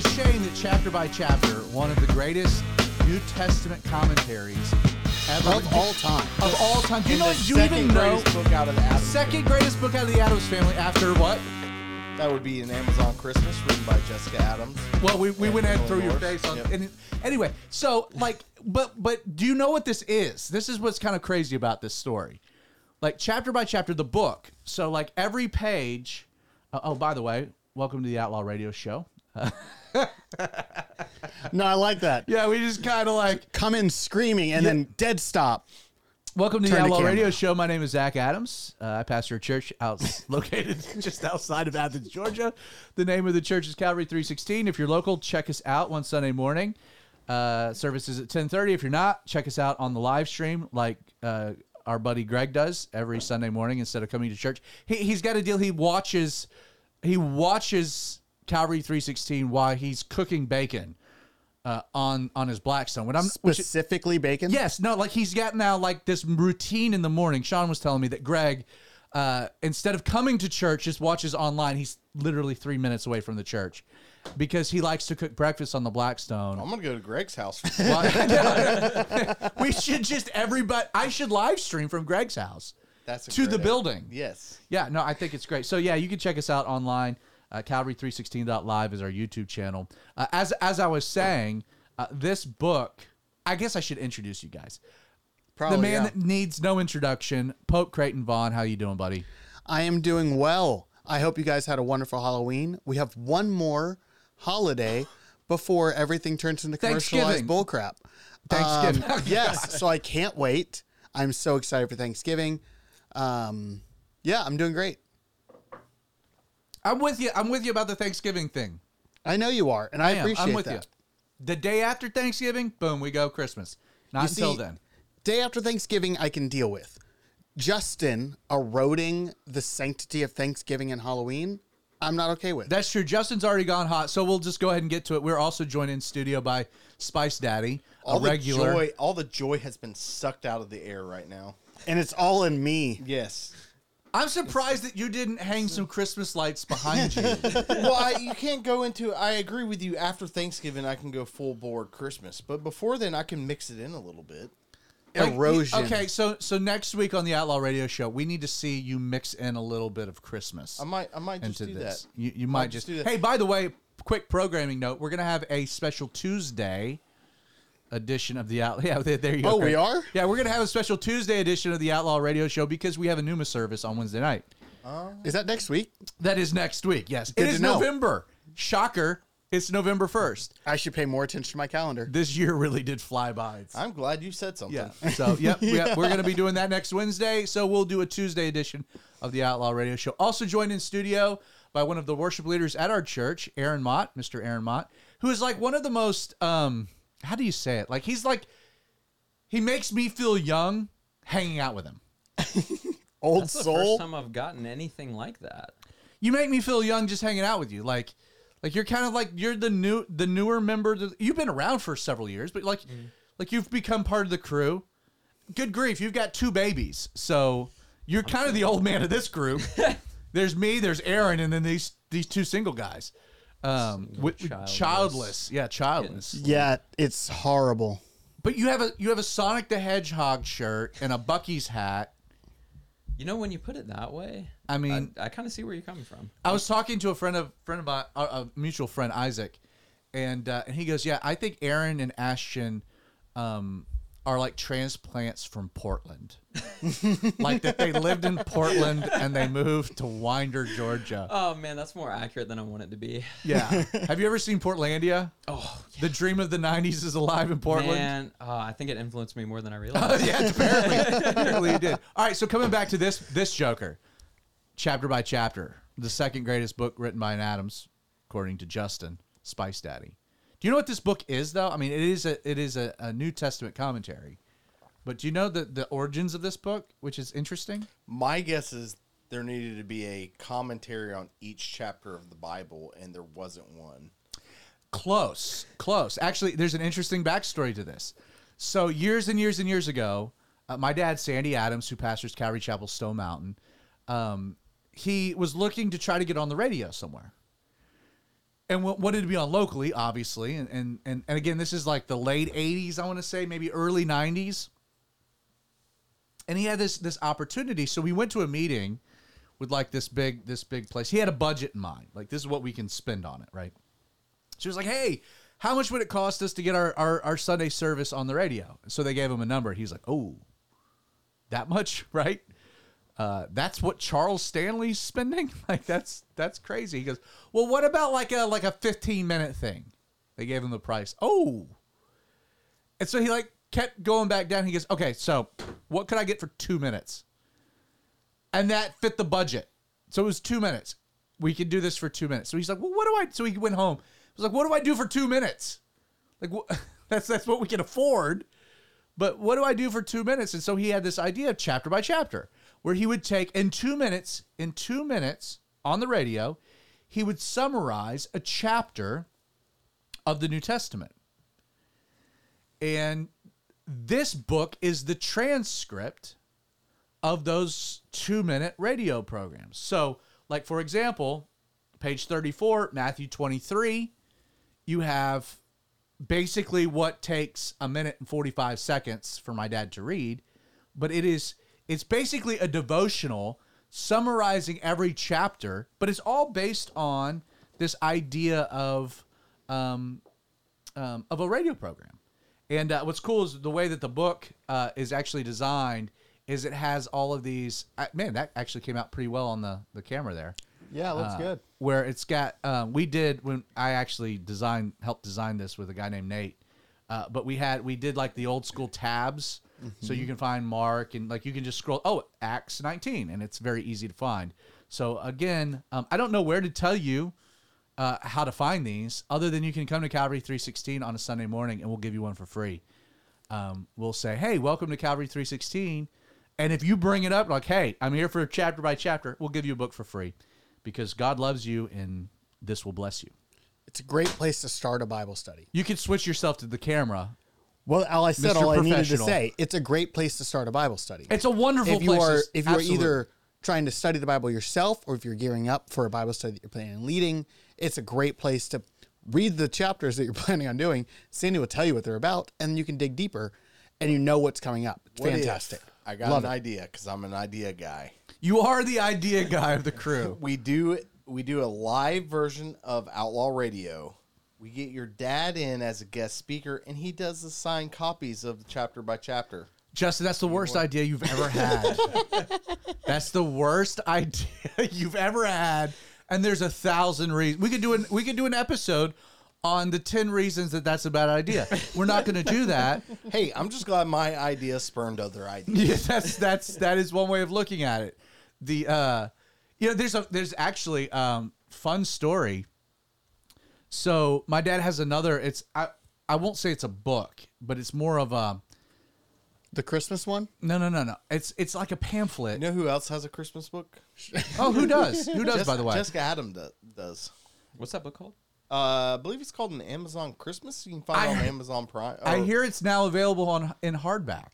chapter by chapter, one of the greatest New Testament commentaries ever Of all time. of all time. Do you know? Do you even second know? greatest book out of the Adams Second greatest book out of the Adams family after what? That would be an Amazon Christmas written by Jessica Adams. Well, we, we went ahead and threw your face on. Yep. And, anyway, so like, but but do you know what this is? This is what's kind of crazy about this story. Like chapter by chapter, the book. So like every page. Uh, oh, by the way, welcome to the Outlaw Radio Show. No, I like that. Yeah, we just kind of like Come in screaming and then dead stop. welcome to Turn the the Outlaw camera. Radio Show. My name is Zach Adams. Uh, I pastor a church out located just outside of Athens, Georgia. The name of the church is Calvary 316. If you're local, check us out one Sunday morning. Uh, service is at 10:30. If you're not, check us out on the live stream, like uh, our buddy Greg does every Sunday morning instead of coming to church. He, he's got a deal. He watches, he watches Calvary 316 while he's cooking bacon uh, on on his Blackstone. When I'm which, Specifically bacon? Yes, no, like he's got now like this routine in the morning. Sean was telling me that Greg, uh, instead of coming to church, just watches online. He's literally three minutes away from the church because he likes to cook breakfast on the Blackstone. I'm gonna go to Greg's house. We should just everybody. I should live stream from Greg's house That's a to great the idea. building. Yes. Yeah, no, I think it's great. So yeah, you can check us out online. Uh, Calvary316.live is our YouTube channel. Uh, as as I was saying, uh, this book. I guess I should introduce you guys. Probably, the man yeah. that needs no introduction, Pope Creighton Vaughn. How you doing, buddy? I am doing well. I hope you guys had a wonderful Halloween. We have one more holiday before everything turns into commercialized bullcrap. Thanksgiving. Um, yes, so I can't wait. I'm so excited for Thanksgiving. Um, yeah, I'm doing great. I'm with you. I'm with you about the Thanksgiving thing. I know you are, and I, am. appreciate I'm with that. you. The day after Thanksgiving, boom, we go Christmas. Not You until see, then. Day after Thanksgiving, I can deal with. Justin eroding the sanctity of Thanksgiving and Halloween, I'm not okay with. That's true. Justin's already gone hot, so we'll just go ahead and get to it. We're also joined in studio by Spice Daddy, All a the regular. joy, all the joy has been sucked out of the air right now. and it's all in me. Yes. I'm surprised that you didn't hang some Christmas lights behind you. well, I, you can't go into. I agree with you. After Thanksgiving, I can go full board Christmas, but before then, I can mix it in a little bit. Like, Erosion. Okay, so so next week on the Outlaw Radio Show, we need to see you mix in a little bit of Christmas I might. I might just into do this. that. You, you might just. just do that. Hey, by the way, quick programming note: we're gonna have a special Tuesday edition of the Outlaw. Yeah, there, you go. Oh, we are? Yeah, we're gonna have a special Tuesday edition of the Outlaw Radio Show because we have a Numa service on Wednesday night. Is that next week? That is next week. Yes, Good it to is know. November. Shocker! It's November first. I should pay more attention to my calendar. This year really did fly by. It's- I'm glad you said something. Yeah. So, yep, yep, we're going to be doing that next Wednesday. So, we'll do a Tuesday edition of the Outlaw Radio Show. Also joined in studio by one of the worship leaders at our church, Aaron Mott, Mr. Aaron Mott, who is like one of the most um how do you say it? Like he's like he makes me feel young hanging out with him. Old That's the soul. first time I've gotten anything like that. You make me feel young just hanging out with you. Like like you're kind of like you're the new the newer member. that- You've been around for several years, but like mm-hmm. like you've become part of the crew. Good grief, you've got two babies, so you're kind of the old man of this group. there's me, there's Aaron, and then these these two single guys. Um, with, with Childless. childless, yeah, childless. yeah, it's horrible. But you have a you have a Sonic the Hedgehog shirt and a Buc-ee's hat. You know, when you put it that way, I mean, I, I kind of see where you're coming from. I was talking to a friend of friend of mine, a, a mutual friend, Isaac, and uh, and he goes, "Yeah, I think Aaron and Ashton um, are like transplants from Portland, like that they lived in Portland and they moved to Winder, Georgia. Oh man, that's more accurate than I want it to be. Yeah, have you ever seen Portlandia? Oh, the dream of the '90s is alive in Portland. Man, uh, I think it influenced me more than I realized. yeah, apparently, apparently you did. All right, so coming back to this this Joker, chapter by chapter, the second greatest book written by an Adams, according to Justin Spice Daddy. Do you know what this book is, though? I mean, it is a it is a, a New Testament commentary, but do you know the the origins of this book, which is interesting? My guess is there needed to be a commentary on each chapter of the Bible, and there wasn't one. Close, close. Actually, there's an interesting backstory to this. So years and years and years ago, uh, my dad, Sandy Adams, who pastors Calvary Chapel Stone Mountain, um, he was looking to try to get on the radio somewhere. And what, what did it be on locally, obviously, and, and and and again, this is like the late '80s, I want to say, maybe early '90s. And he had this this opportunity, so we went to a meeting with like this big this big place. He had a budget in mind, like this is what we can spend on it, right? She was like, "Hey, how much would it cost us to get our our, our Sunday service on the radio?" So they gave him a number. He's like, "Oh, that much, right?" Uh, that's what Charles Stanley's spending. Like that's that's crazy. He goes, well, what about like a like a fifteen minute thing? They gave him the price. Oh, and so he like kept going back down. He goes, okay, so what could I get for two minutes? And that fit the budget. So it was two minutes. We could do this for two minutes. So he's like, well, what do I? So he went home. He was like, what do I do for two minutes? Like wh- that's that's what we can afford. But what do I do for two minutes? And so he had this idea chapter by chapter, where he would take in two minutes, in two minutes on the radio, he would summarize a chapter of the New Testament. And this book is the transcript of those two minute radio programs. So, like, for example, page 34, Matthew 23, you have basically what takes a minute and 45 seconds for my dad to read but it is it's basically a devotional summarizing every chapter but it's all based on this idea of um, um, of a radio program and uh, what's cool is the way that the book uh, is actually designed is it has all of these uh, man that actually came out pretty well on the the camera there Yeah, looks uh, good. Where it's got, um, we did when I actually designed, helped design this with a guy named Nate. Uh, but we had, we did like the old school tabs, so you can find Mark and like you can just scroll. Oh, Acts 19, and it's very easy to find. So again, um, I don't know where to tell you uh, how to find these, other than you can come to Calvary 316 on a Sunday morning, and we'll give you one for free. Um, we'll say, "Hey, welcome to Calvary 316," and if you bring it up, like, "Hey, I'm here for chapter by chapter," we'll give you a book for free because God loves you and this will bless you. It's a great place to start a Bible study. You can switch yourself to the camera. Well, all I said, Mr. all I needed to say, it's a great place to start a Bible study. It's a wonderful if you place. are s- if you are either trying to study the Bible yourself or if you're gearing up for a Bible study that you're planning on leading, it's a great place to read the chapters that you're planning on doing. Sandy will tell you what they're about, and you can dig deeper, and you know what's coming up. It's What if? fantastic. I got Love an it. idea because I'm an idea guy. you are the idea guy of the crew. We do we do a live version of Outlaw Radio. We get your dad in as a guest speaker, and he does the signed copies of chapter by chapter. Justin, that's the worst idea you've ever had. that's the worst idea you've ever had, and there's a thousand reasons. We could do an we could do an episode on the ten reasons that that's a bad idea. We're not going to do that. Hey, I'm just glad my idea spurned other ideas. Yeah, that's that's that is one way of looking at it. The uh, you know, there's a there's actually um fun story. So my dad has another. It's I I won't say it's a book, but it's more of a The Christmas one? no no no no. It's it's like a pamphlet. You know who else has a Christmas book? Oh, who does? Who does? Jes- by the way, Jessica Adam do- does. What's that book called? Uh, I believe it's called an Amazon Christmas. You can find it on Amazon Prime. I hear it's now available on in hardback.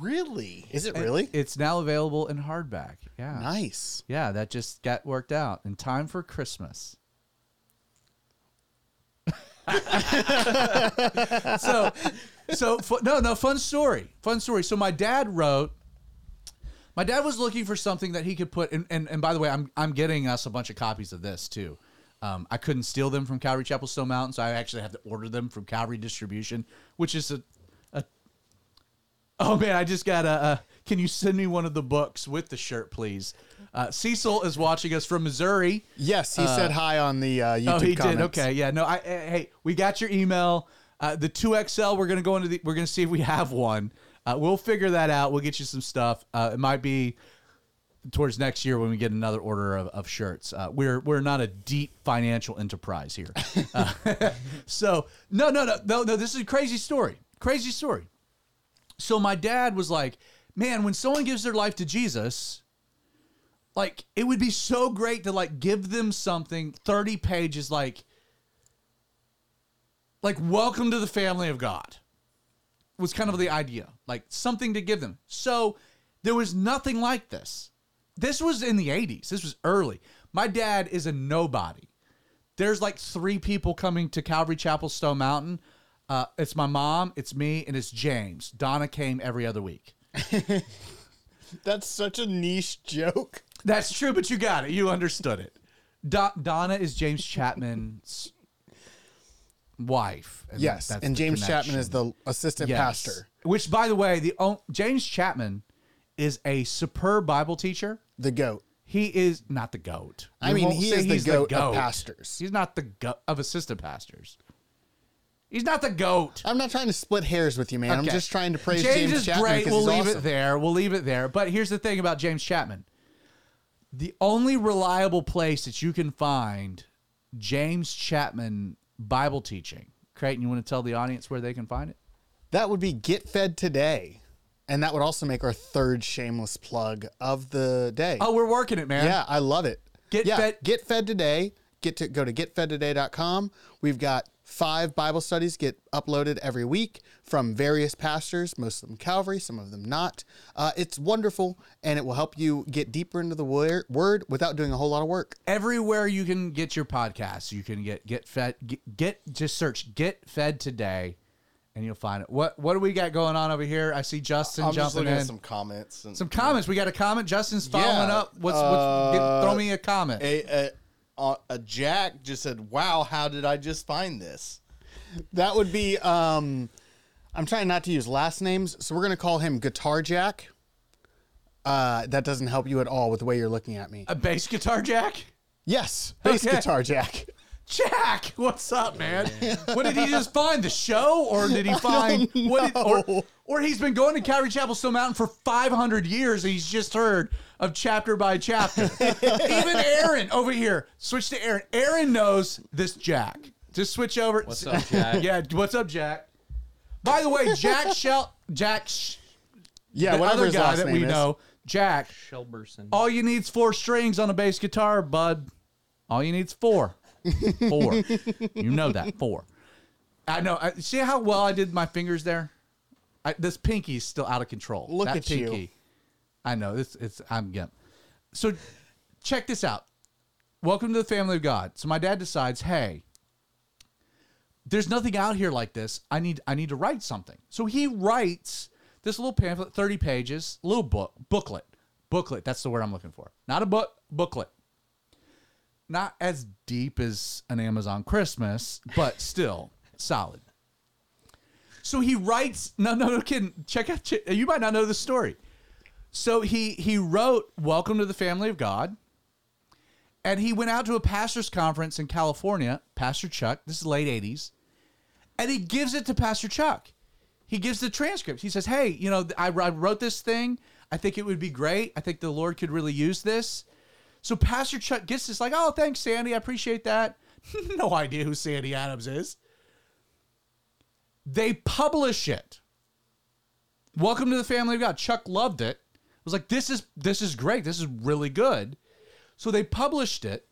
really. Is it really? It's now available in hardback. Yeah. nice. Yeah, that just got worked out in time for Christmas. so, so no, no, fun story, fun story. So my dad wrote. My dad was looking for something that he could put, and, and, and by the way, I'm I'm getting us a bunch of copies of this too. Um, I couldn't steal them from Calvary Chapel Stone Mountain, so I actually have to order them from Calvary Distribution, which is a, a Oh man, I just got a. Uh, can you send me one of the books with the shirt, please? Uh, Cecil is watching us from Missouri. Yes, he said hi on the uh, YouTube oh, he comments. did. Okay, yeah. No, I. uh, Hey, we got your email. Uh, the two XL. We're gonna go into the. We're gonna see if we have one. Uh, we'll figure that out. We'll get you some stuff. Uh, it might be towards next year when we get another order of, of shirts. Uh, we're we're not a deep financial enterprise here. Uh, so no no no no no. This is a crazy story. Crazy story. So my dad was like, "Man, when someone gives their life to Jesus." Like it would be so great to like give them something 30 pages like like welcome to the family of God was kind of the idea, like something to give them. So there was nothing like this. This was in the 80s. This was early. My dad is a nobody. there's like three people coming to Calvary Chapel Stone Mountain. Uh, it's my mom, it's me, and it's James. Donna came every other week. That's such a niche joke. That's true, but you got it. You understood it. Do- Donna is James Chapman's wife. and Yes, that's and the James Chapman is the assistant Yes. pastor, Which, by the way, the James Chapman is a superb Bible teacher. the goat. He is not the goat. I We mean, won't he say is the he's goat of pastors. He's not the goat of assistant pastors. He's not the goat. I'm not trying to split hairs with you, man. I'm Okay. just trying to praise James, James, is Chapman great. We'll he's leave awesome. it there. We'll leave it there. But here's the thing about James Chapman: the only reliable place that you can find James Chapman Bible teaching. Creighton, you want to tell the audience where they can find it? That would be Get Fed Today. And that would also make our third shameless plug of the day. Oh, we're working it, man. yeah, I love it. Get yeah, Fed- Get Fed Today. Get to go to getfedtoday.com. We've got five Bible studies get uploaded every week from various pastors, most of them Calvary, some of them not. Uh, it's wonderful, and it will help you get deeper into the word without doing a whole lot of work. everywhere you can get your podcasts, you can get get fed get, get just search get fed today, and you'll find it. What what do we got going on over here? I see Justin I'm just jumping looking in. at some comments. And, Some comments. We got a comment. Justin's following Yeah, up. What's, what's get, uh, throw me a comment? a, a, a, a Jack just said, "Wow, how did I just find this?" That would be. Um, I'm trying not to use last names, so we're gonna call him Guitar Jack. Uh, that doesn't help you at all with the way you're looking at me. a bass guitar, Jack. Yes, bass Okay. Guitar Jack. Jack, what's up, man? What did he just find? The show, or did he find what? Did, or, or he's been going to Calvary Chapel Stone Mountain for 500 years, and he's just heard of chapter by chapter. Even Aaron over here, switch to Aaron. Aaron knows this Jack. Just switch over. What's up, Jack? Yeah, what's up, Jack? By the way, Jack Shell, Jack, Sh- Yeah, the whatever other his guy last that name we is. know, Jack. Shelburson. All you need's four strings on a bass guitar, bud. All you need's four. Four. you know that. Four. I know. I, see how well I did my fingers there? I, this pinky's still out of control. Look that at you. I know. It's it's I'm yeah. So check this out. Welcome to the family of God. So my dad decides, hey, there's nothing out here like this. I need I need to write something. So he writes this little pamphlet, 30 pages, little book, booklet. Booklet, that's the word I'm looking for. Not a book, booklet. Not as deep as an Amazon Christmas, but still solid. So he writes, no, no, no kidding. Check out, you might not know the story. So he he wrote Welcome to the Family of God. And he went out to a pastor's conference in California, Pastor Chuck, this is late 80s, and he gives it to Pastor Chuck. He gives the transcript. He says, Hey, you know, I, I wrote this thing. I think it would be great. I think the Lord could really use this. So Pastor Chuck gets this, like, Oh, thanks, Sandy. I appreciate that. no idea who Sandy Adams is. They publish it. Welcome to the family of God. Chuck loved it. Was like, this is this is great. This is really good. So they published it.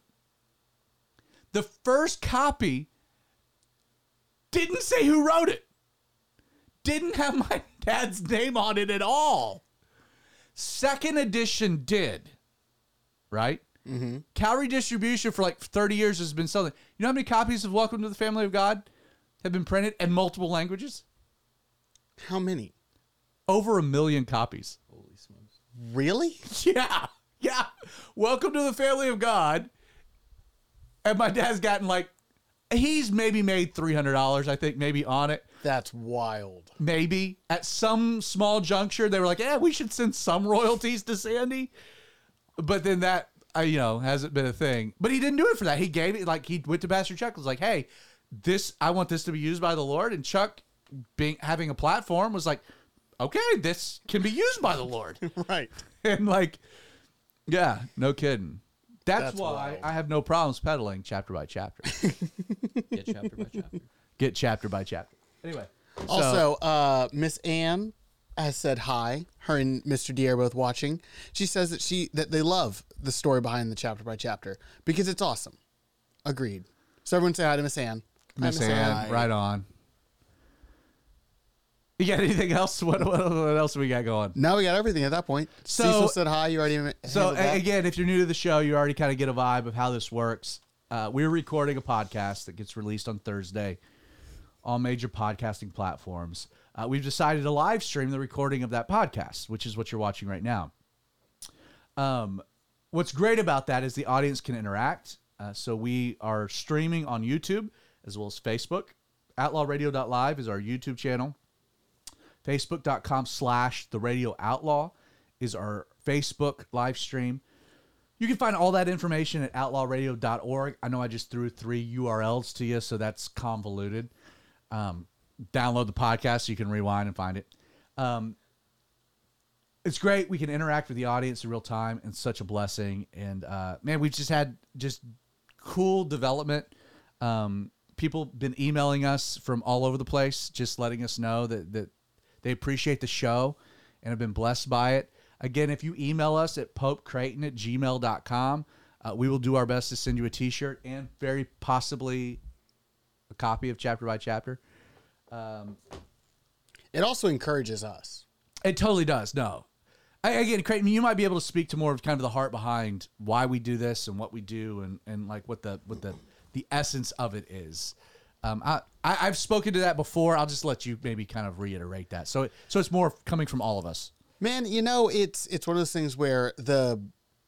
The first copy didn't say who wrote it. Didn't have my dad's name on it at all. Second edition did. Right? Mm-hmm. Calvary Distribution for like 30 years has been selling. You know how many copies of Welcome to the Family of God have been printed in multiple languages? How many? Over a million copies. Really? Yeah. Yeah. Welcome to the family of God. And my dad's gotten like, he's maybe made $300, I think, maybe on it. That's wild. Maybe at some small juncture, they were like, yeah, we should send some royalties to Sandy. But then that, uh, you know, hasn't been a thing. But he didn't do it for that. He gave it, like, he went to Pastor Chuck, was like, hey, this, I want this to be used by the Lord. And Chuck, being having a platform, was like, okay, this can be used by the Lord. Right. and like, yeah, no kidding. That's, That's why wild. I have no problems peddling chapter by chapter. Get chapter by chapter. Get chapter by chapter. Anyway, so- Also, uh, Miss Anne has said hi. Her and Mr. D are both watching. She says that she that they love the story behind the chapter by chapter because it's awesome. Agreed. So everyone say hi to Miss Anne. Miss Ann, right on. You got anything else? What, what, what else we got going? Now we got everything at that point. So- Cecil said hi. You already. So a- again, if you're new to the show, you already kind of get a vibe of how this works. uh, we're recording a podcast that gets released on Thursday on major podcasting platforms. Uh, we've decided to live stream the recording of that podcast, which is what you're watching right now. Um, what's great about that is the audience can interact. Uh, so we are streaming on YouTube as well as Facebook. OutlawRadio.live is our YouTube channel. Facebook.com slash The Radio Outlaw is our Facebook live stream. You can find all that information at outlawradio.org. I know I just threw three URLs to you, so that's convoluted. Um, download the podcast so you can rewind and find it. Um, it's great. We can interact with the audience in real time, and such a blessing. And uh, man, we've just had just cool development. Um, people been emailing us from all over the place, just letting us know that that they appreciate the show and have been blessed by it. Again, if you email us at popecreighton at gmail.com, uh, we will do our best to send you a t-shirt and very possibly a copy of chapter by chapter. It also encourages us. It totally does. No. I, again, Creighton, you might be able to speak to more of kind of the heart behind why we do this and what we do and, and like what the what the the essence of it is. Um, I, I I've spoken to that before. I'll just let you maybe kind of reiterate that. So it, so it's more coming from all of us. Man, you know, it's it's one of those things where the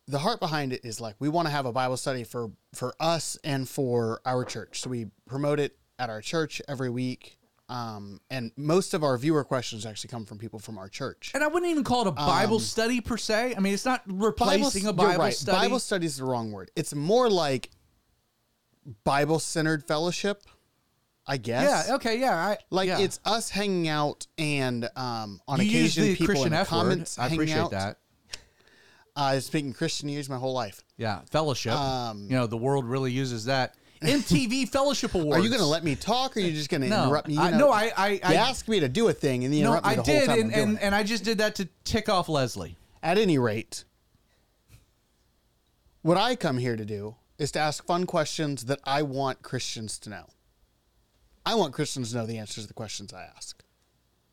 the heart behind it is like we want to have a Bible study for for us and for our church. So we promote it at our church every week. Um, and most of our viewer questions actually come from people from our church. And I wouldn't even call it a Bible study per se. I mean, it's not replacing a Bible right. study. Bible study is the wrong word. It's more like Bible centered fellowship, I guess. yeah. Okay. Yeah. I, Like yeah. it's us hanging out and um, on you use occasion the people Christian in the F word. comments I appreciate out. that. I've speaking Christian years my whole life. Yeah. Fellowship. Um, you know, the world really uses that. MTV Fellowship Awards. Are you going to let me talk, or are you just going to No, interrupt me? You I- no, I- I- you I- asked me to do a thing, and you No, I the did, whole time and, and, and I just did that to tick off Leslie. At any rate, what I come here to do is to ask fun questions that I want Christians to know. I want Christians to know the answers to the questions I ask.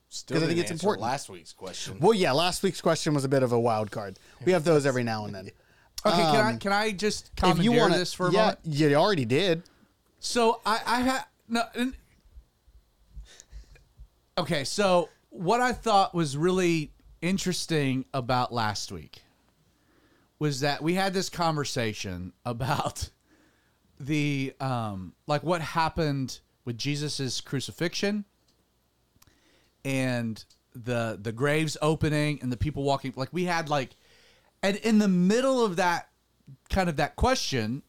Still 'Cause I think it's important. Last week's question. Well, yeah, last week's question was a bit of a wild card. We have those every now and then. Okay, can I Um, can I just If you commandeer want this for a yeah, moment? you already did. So I I had no. and- okay, so what I thought was really interesting about last week was that we had this conversation about the um like what happened with Jesus's crucifixion and the the graves opening and the people walking like we had like and in the middle of that kind of that question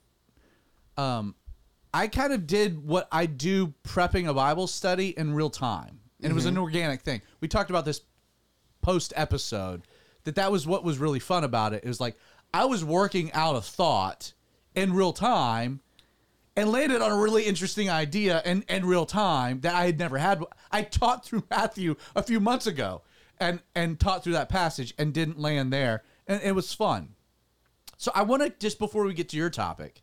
um I kind of did what I do prepping a Bible study in real time. And it was an organic thing. We talked about this post episode that that was what was really fun about it. It was like I was working out a thought in real time and landed on a really interesting idea in, in real time that I had never had. I taught through Matthew a few months ago and and taught through that passage and didn't land there. And it was fun. So I want to just before we get to your topic,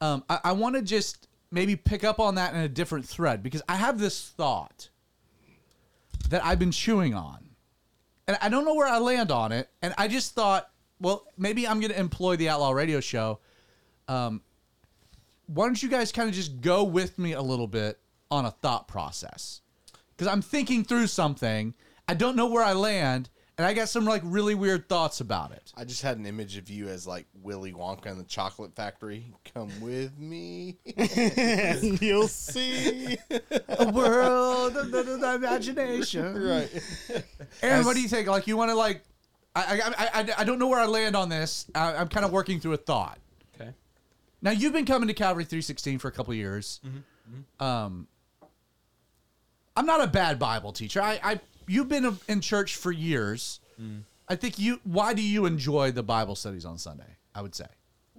um, I, I want to just maybe pick up on that in a different thread because I have this thought that I've been chewing on, and I don't know where I land on it. And I just thought, well, maybe I'm going to employ the Outlaw Radio Show. Um, why don't you guys kind of just go with me a little bit on a thought process? Because I'm thinking through something, I don't know where I land, and I got some like really weird thoughts about it. I just had an image of you as like Willy Wonka in the chocolate factory. Come with me. You'll see. a world of the, the- the imagination. right. Aaron, what do you think? Like, you want to like? I, I, I, I don't know where I land on this. I, I'm kind of working through a thought. Okay. Now you've been coming to Calvary 316 for a couple of years. Um, I'm not a bad Bible teacher. I, I you've been in church for years. I think you. Why do you enjoy the Bible studies on Sunday? I would say,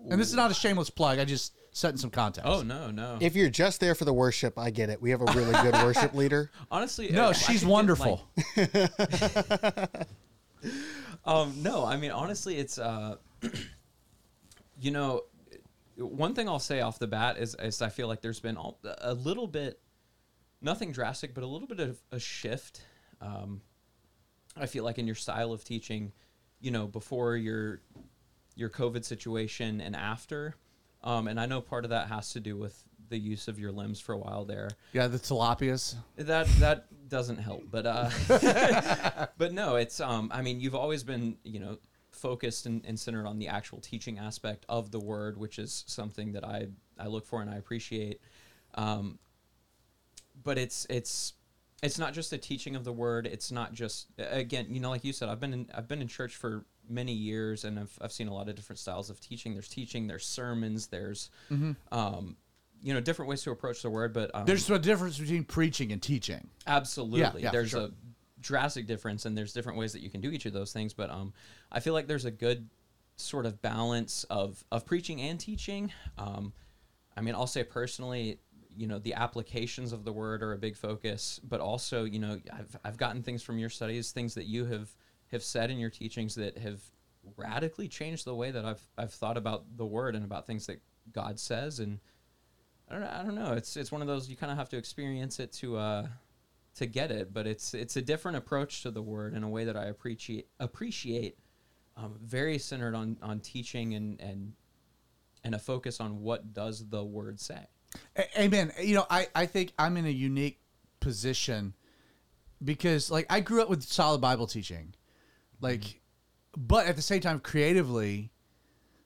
and this is not a shameless plug. I just setting some context. Oh no, no. If you're just there for the worship, I get it. We have a really good worship leader. Honestly, no, I- I she's get, wonderful. like- um, no, I mean honestly, it's uh, you know, one thing I'll say off the bat is, is I feel like there's been all, a little bit, nothing drastic, but a little bit of a shift. Um, I feel like in your style of teaching, you know, before your your COVID situation and after, Um, and I know part of that has to do with the use of your limbs for a while there. Yeah, the tilapias. That that doesn't help, but uh, but no, it's um. I mean, you've always been you know focused and, and centered on the actual teaching aspect of the word, which is something that I I look for and I appreciate. Um, but it's it's it's not just the teaching of the word. It's not just again, you know, like you said, I've been in, I've been in church for many years, and I've I've seen a lot of different styles of teaching. There's teaching, there's sermons, there's um, you know, different ways to approach the word. But um, There's a difference between preaching and teaching. Absolutely. Yeah, yeah, there's sure. a drastic difference and there's different ways that you can do each of those things, but um I feel like there's a good sort of balance of of preaching and teaching. Um I mean, I'll say personally, you know, the applications of the word are a big focus, but also, you know, I've I've gotten things from your studies, things that you have have said in your teachings that have radically changed the way that I've I've thought about the word and about things that God says and I don't I don't know. It's it's one of those you kind of have to experience it to uh to get it, but it's it's a different approach to the word in a way that I appreciate appreciate. Um, very centered on on teaching and and and a focus on what does the word say. A- Amen. You know, I, I think I'm in a unique position because like I grew up with solid Bible teaching. Like but at the same time creatively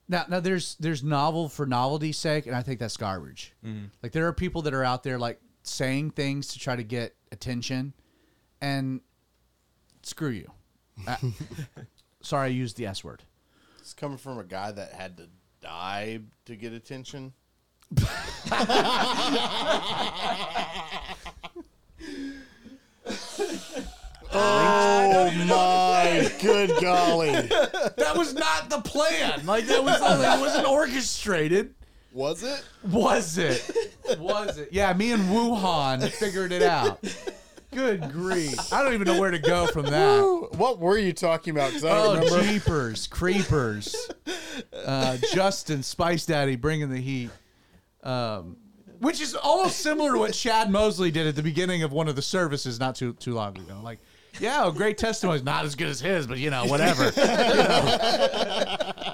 now now there's there's novel for novelty's sake and I think that's garbage. Like there are people that are out there like saying things to try to get attention and screw you. Uh, sorry I used the S word. It's coming from a guy that had to die to get attention. Oh my good golly. That was not the plan. Like that was that wasn't orchestrated. Was it? Was it? Was it? Yeah, me and Wuhan figured it out. Good grief. I don't even know where to go from that. What were you talking about? 'Cause I don't Oh, remember. jeepers, creepers. Uh, Justin, Spice Daddy, bringing the heat. Um, which is almost similar to what Chad Mosley did at the beginning of one of the services not too too long ago. Like, yeah, oh, great testimony. Not as good as his, but you know, whatever. You know.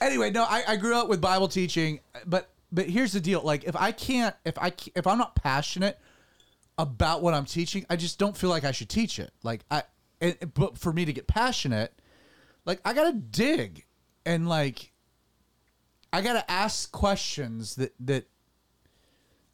Anyway, no, I, I grew up with Bible teaching, but but here's the deal: like, if I can't, if I if I'm not passionate about what I'm teaching, I just don't feel like I should teach it. Like I, and, but for me to get passionate, like I gotta dig and like I gotta ask questions that that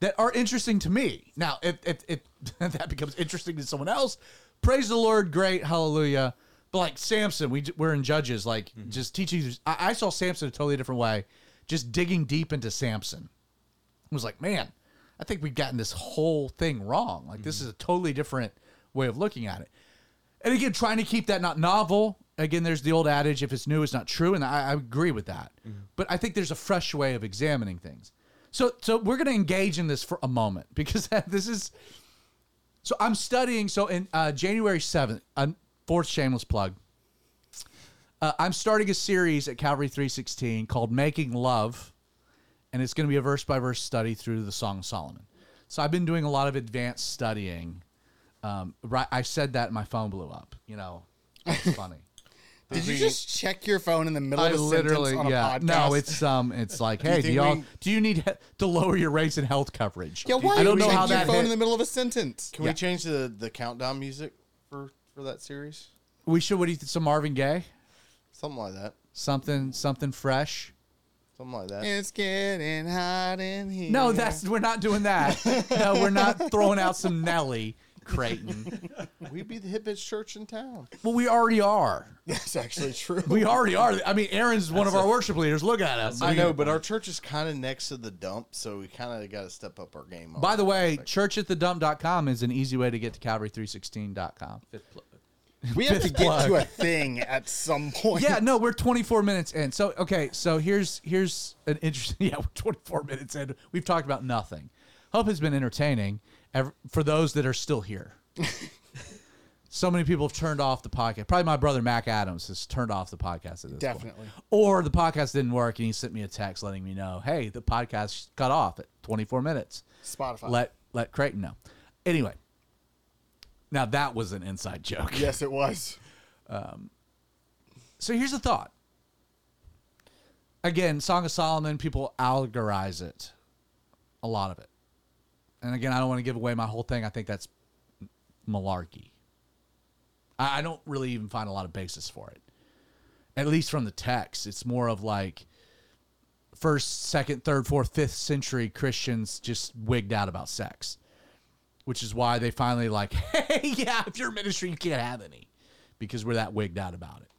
that are interesting to me. Now, if if, if that becomes interesting to someone else, praise the Lord, great, hallelujah. But like Samson, we we're in Judges, like just teaching. I, I saw Samson a totally different way, just digging deep into Samson. I was like, man, I think we've gotten this whole thing wrong. Like this is a totally different way of looking at it. And again, trying to keep that not novel. Again, there's the old adage: if it's new, it's not true, and I, I agree with that. But I think there's a fresh way of examining things. So, so we're going to engage in this for a moment because this is. So I'm studying. So in uh, January seventh, uh, fourth shameless plug. Uh, I'm starting a series at Calvary 316 called "Making Love," and it's going to be a verse by verse study through the Song of Solomon. So I've been doing a lot of advanced studying. Um, right, I said that and my phone blew up. You know, it's funny. Did you just check your phone in the middle I of a literally, sentence on a yeah. podcast? No, it's um, it's like, hey, do, think y'all we- do you need he- to lower your rates in health coverage? yeah. Why I don't know check how your that phone hit. in the middle of a sentence? Can we change the, the countdown music for, for that series? We should what do you think? Some Marvin Gaye, Something like that. something something fresh. Something like that. It's getting hot in here. No, that's we're not doing that. no, we're not throwing out some Nelly Creighton. We'd be the hippest church in town. Well, we already are. that's actually true. We already are. I mean, Aaron's one of our worship leaders. Look at us. I know, but our church is kind of next to the dump, so we kind of got to step up our game. on By the that way, aspect. churchatthedump.com is an easy way to get to Calvary316.com. Fifth plug. We have to get plug. to a thing at some point. Yeah, no, we're 24 minutes in. So okay, so here's here's an interesting. Yeah, we're 24 minutes in. We've talked about nothing. Hope has been entertaining for those that are still here. so many people have turned off the podcast. Probably my brother Mac Adams has turned off the podcast at this point. Definitely. Or the podcast didn't work, and he sent me a text letting me know, "Hey, the podcast cut off at 24 minutes." Spotify. Let let Creighton know. Anyway, now that was an inside joke. yes, it was. Um, so here's the thought. again, Song of Solomon, people allegorize it, a lot of it. And again, I don't want to give away my whole thing. I think that's malarkey. I, I don't really even find a lot of basis for it. At least from the text, it's more of like first, second, third, fourth, fifth century Christians just wigged out about sex, which is why they finally like, hey, yeah, if you're a ministry, you can't have any, because we're that wigged out about it.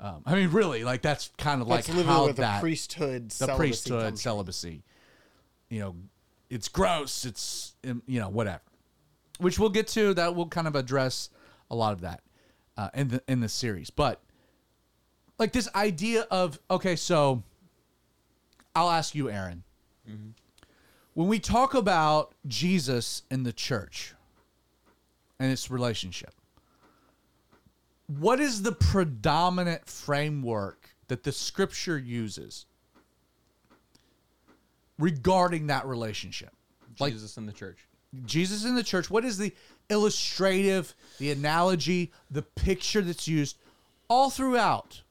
Um, I mean, really, like that's kind of like That's literally how where the that priesthood, the celibacy priesthood celibacy. You know, it's gross. It's um, you know whatever, which we'll get to. That will kind of address a lot of that uh, in the in the series. But like this idea of okay, so I'll ask you, Aaron. When we talk about Jesus in the church and its relationship, what is the predominant framework that the scripture uses regarding that relationship? Like Jesus in the church. Jesus in the church, what is the illustrative, the analogy, the picture that's used all throughout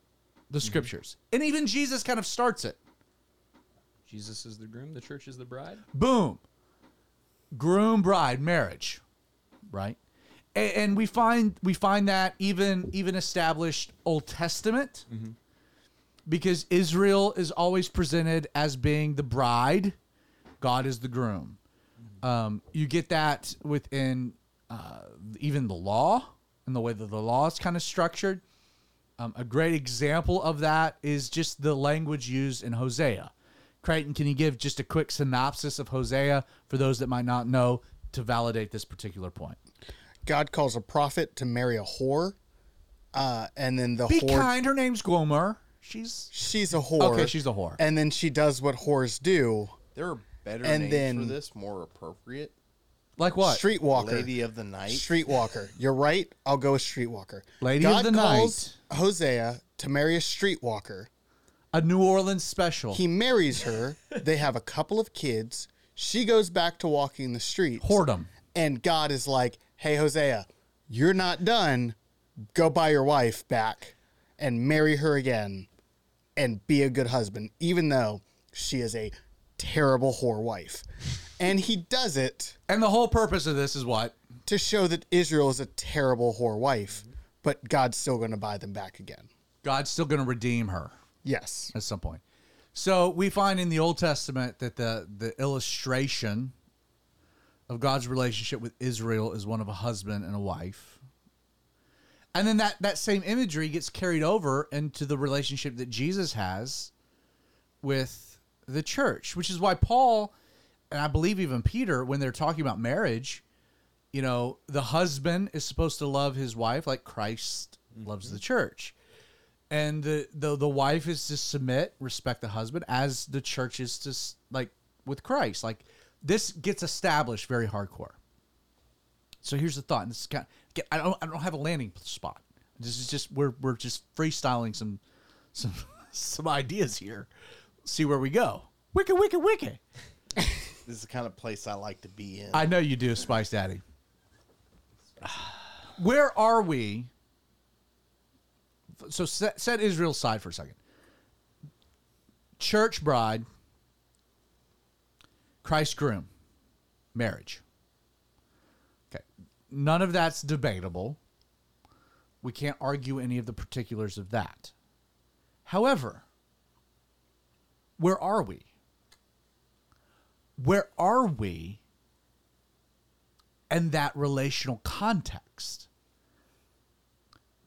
the mm-hmm. scriptures? And even Jesus kind of starts it. Jesus is the groom, the church is the bride. Boom. Groom bride marriage, right? And, and we find we find that even even established Old Testament because Israel is always presented as being the bride, God is the groom. Um, you get that within uh, even the law and the way that the law is kind of structured. Um, a great example of that is just the language used in Hosea. Creighton, can you give just a quick synopsis of Hosea for those that might not know to validate this particular point? God calls a prophet to marry a whore, uh, and then the Be whore. kind. Her name's Gomer. She's She's a whore. Okay, she's a whore. And then she does what whores do. There are better And names then- for this, more appropriate. like what? Streetwalker. Lady of the Night. Streetwalker. You're right. I'll go with streetwalker. Lady of God the calls Hosea to marry a streetwalker. A New Orleans special. He marries her. they have a couple of kids. She goes back to walking the streets. Whoredom. And God is like, hey, Hosea, you're not done. Go buy your wife back and marry her again and be a good husband, even though she is a terrible whore wife. And he does it And the whole purpose of this is what? to show that Israel is a terrible whore wife, but God's still going to buy them back again. God's still going to redeem her Yes. at some point. So we find in the Old Testament that the the illustration of God's relationship with Israel is one of a husband and a wife. And then that, that same imagery gets carried over into the relationship that Jesus has with the church, which is why Paul and I believe even Peter, when they're talking about marriage, you know, the husband is supposed to love his wife like Christ loves mm-hmm. the church. And the, the the wife is to submit, respect the husband, as the church is to like with Christ. Like this gets established very hardcore. So here's the thought. And this is kind of, get, I don't I don't have a landing spot. This is just we're we're just freestyling some some some ideas here. See where we go. Wicked, wicked, wicked. This is the kind of place I like to be in. I know you do, Spice Daddy. Where are we? So set, set Israel aside for a second. Church bride, Christ groom, marriage. Okay. None of that's debatable. We can't argue any of the particulars of that. However, where are we? Where are we and that relational context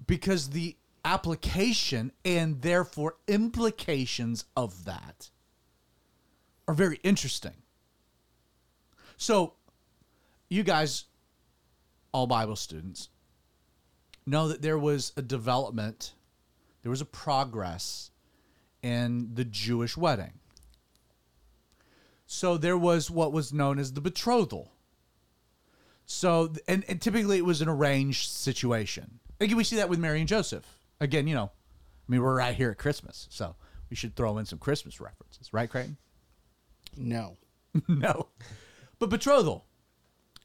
because the application and therefore implications of that are very interesting. So, you guys, all Bible students, know that there was a development, there was a progress in the Jewish wedding. So, there was what was known as the betrothal. So, and, and typically it was an arranged situation. Again, we see that with Mary and Joseph. Again, you know, I mean, we're right here at Christmas, so we should throw in some Christmas references, right, Creighton? No. no, but betrothal.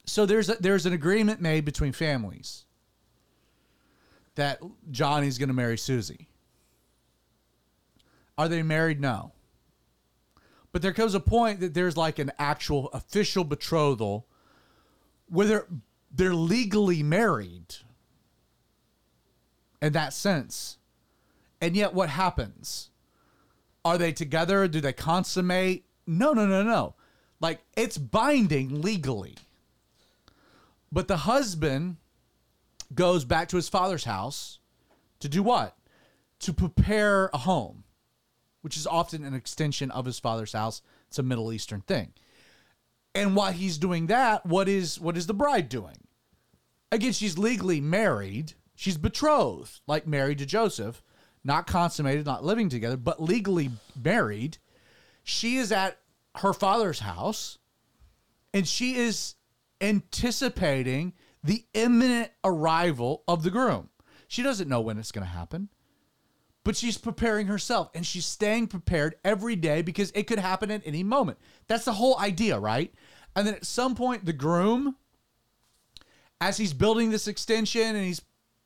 So there's a, there's an agreement made between families that Johnny's going to marry Susie. Are they married? No. But there comes a point that there's like an actual official betrothal where they're, they're legally married in that sense. And yet, what happens? Are they together? Do they consummate? No, no, no, no. Like, it's binding legally. But the husband goes back to his father's house to do what? To prepare a home, which is often an extension of his father's house. It's a Middle Eastern thing. And while he's doing that, what is what is the bride doing? Again, she's legally married. She's betrothed, like married to Joseph, not consummated, not living together, but legally married. She is at her father's house and she is anticipating the imminent arrival of the groom. She doesn't know when it's going to happen, but she's preparing herself and she's staying prepared every day because it could happen at any moment. That's the whole idea, right? And then at some point, the groom, as he's building this extension and he's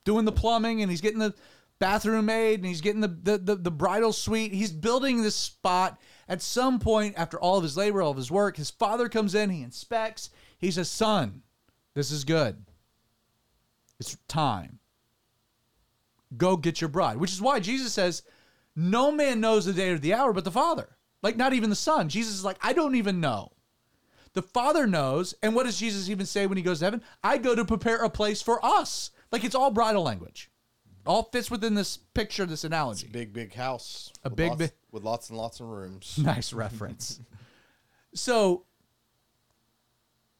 doing the plumbing and he's getting the bathroom made and he's getting the, the, the, the bridal suite, he's building this spot. At some point, after all of his labor, all of his work, his father comes in, he inspects, he says, Son, this is good. It's time. Go get your bride, which is why Jesus says, No man knows the day or the hour but the Father. Like, not even the Son. Jesus is like, I don't even know. The Father knows. And what does Jesus even say when he goes to heaven? I go to prepare a place for us. Like, it's all bridal language. All fits within this picture, this analogy. Big, big house. A big, lots, big- with lots and lots of rooms. nice reference. so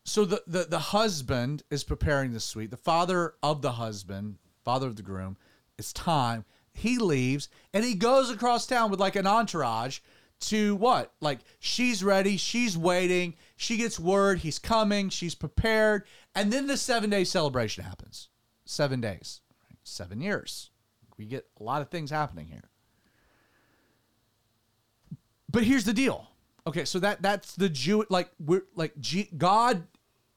so the, the the husband is preparing the suite. The father of the husband, father of the groom, it's time. He leaves and he goes across town with like an entourage to what? Like she's ready, she's waiting, she gets word he's coming, she's prepared, and then the 7-day celebration happens. 7 days. 7 years. We get a lot of things happening here. But here's the deal. Okay, so that that's the Jew like we're like G, God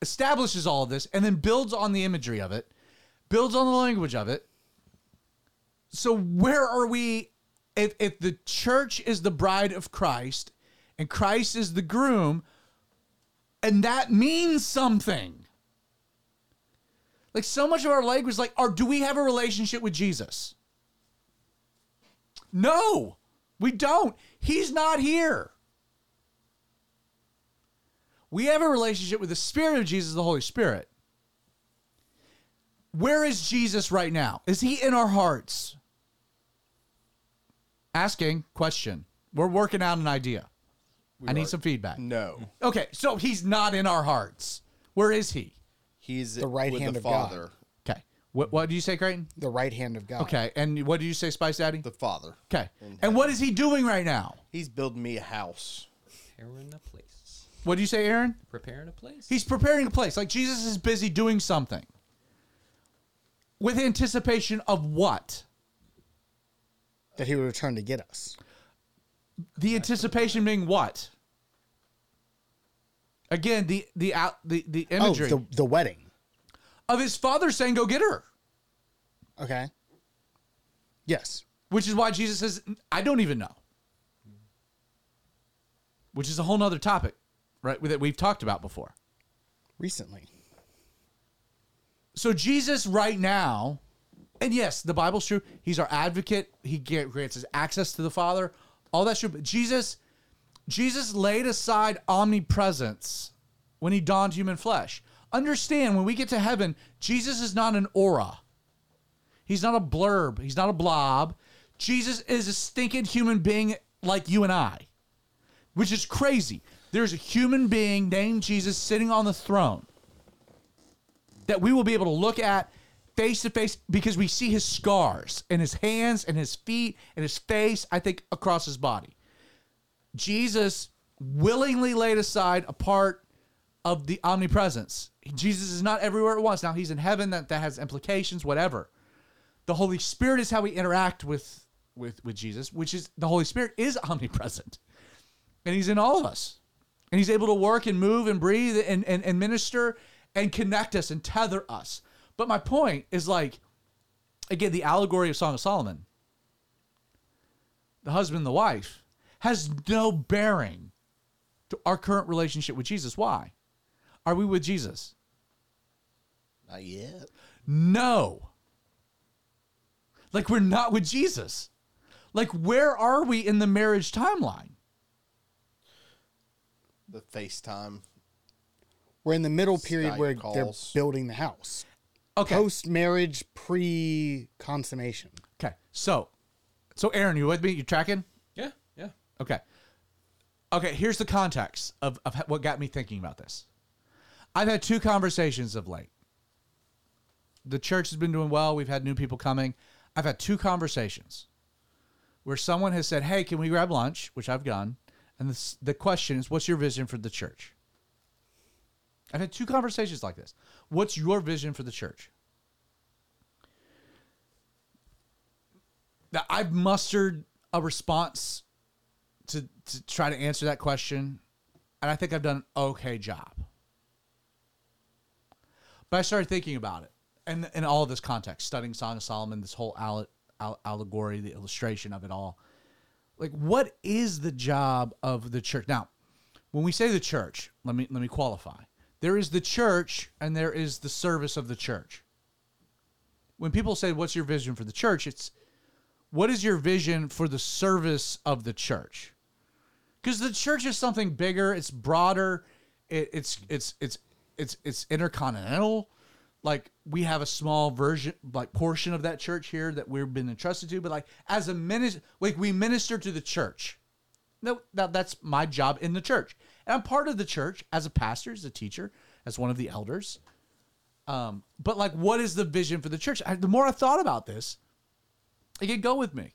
establishes all of this and then builds on the imagery of it, builds on the language of it. So where are we if if the church is the bride of Christ and Christ is the groom and that means something. Like so much of our language like are do we have a relationship with Jesus? No. We don't. He's not here. We have a relationship with the Spirit of Jesus, the Holy Spirit. Where is Jesus right now? Is he in our hearts? Asking question. We're working out an idea. I need are- some feedback. No. Okay, so he's not in our hearts. Where is he? He's The right with hand the of God. Okay. What what do you say, Creighton? The right hand of God. Okay. And what do you say, Spice Daddy? The Father. Okay. And what is he doing right now? He's building me a house. Preparing a place. What do you say, Aaron? Preparing a place. He's preparing a place. Like Jesus is busy doing something. With anticipation of what? That he would return to get us. The anticipation being what? Again, the the out the, the oh, imagery Oh, the, the wedding. Of his father saying, "Go get her," Okay. Yes. which is why Jesus says, "I don't even know," which is a whole nother topic, right? That we've talked about before. Recently. So Jesus, right now, and yes, the Bible's true. He's our advocate. He grants us access to the Father. All that's true. But Jesus, Jesus laid aside omnipresence when he donned human flesh. Understand when we get to heaven, Jesus is not an aura. He's not a blurb. He's not a blob. Jesus is a stinking human being like you and I, which is crazy. There's a human being named Jesus sitting on the throne that we will be able to look at face to face because we see his scars and his hands and his feet and his face, I think, across his body. Jesus willingly laid aside a part of the omnipresence. Jesus is not everywhere at once. Now he's in heaven, that, that has implications, whatever. The Holy Spirit is how we interact with, with, with Jesus, which is the Holy Spirit is omnipresent. And he's in all of us. And he's able to work and move and breathe and, and, and minister and connect us and tether us. But my point is like, again, the allegory of Song of Solomon, the husband and the wife, has no bearing to our current relationship with Jesus. Why? Are we with Jesus? Not yet. No. Like we're not with Jesus. Like where are we in the marriage timeline? The FaceTime. We're in the middle period Skype where calls. they're building the house. Okay. Post marriage, pre consummation. Okay. So, so Aaron, you with me? You tracking? Yeah, yeah. Okay. Okay, here's the context of, of what got me thinking about this. I've had two conversations of late. The church has been doing well. We've had new people coming. I've had two conversations where someone has said, Hey, can we grab lunch? Which I've done. And this, the question is, What's your vision for the church? I've had two conversations like this. What's your vision for the church? Now, I've mustered a response to, to try to answer that question, and I think I've done an okay job. But I started thinking about it, and in all of this context, studying Song of Solomon, this whole alle- alle- allegory, the illustration of it all. Like, what is the job of the church? Now, when we say the church, let me let me qualify. There is the church, and there is the service of the church. When people say, "What's your vision for the church?" It's what is your vision for the service of the church? Because the church is something bigger. It's broader. It, it's it's it's it's it's intercontinental. Like we have a small version, like portion of that church here that we've been entrusted to. But like as a minister, like we minister to the church. No, now that's my job in the church, and I'm part of the church as a pastor, as a teacher, as one of the elders. Um, but like, what is the vision for the church? I, the more I thought about this, it could go with me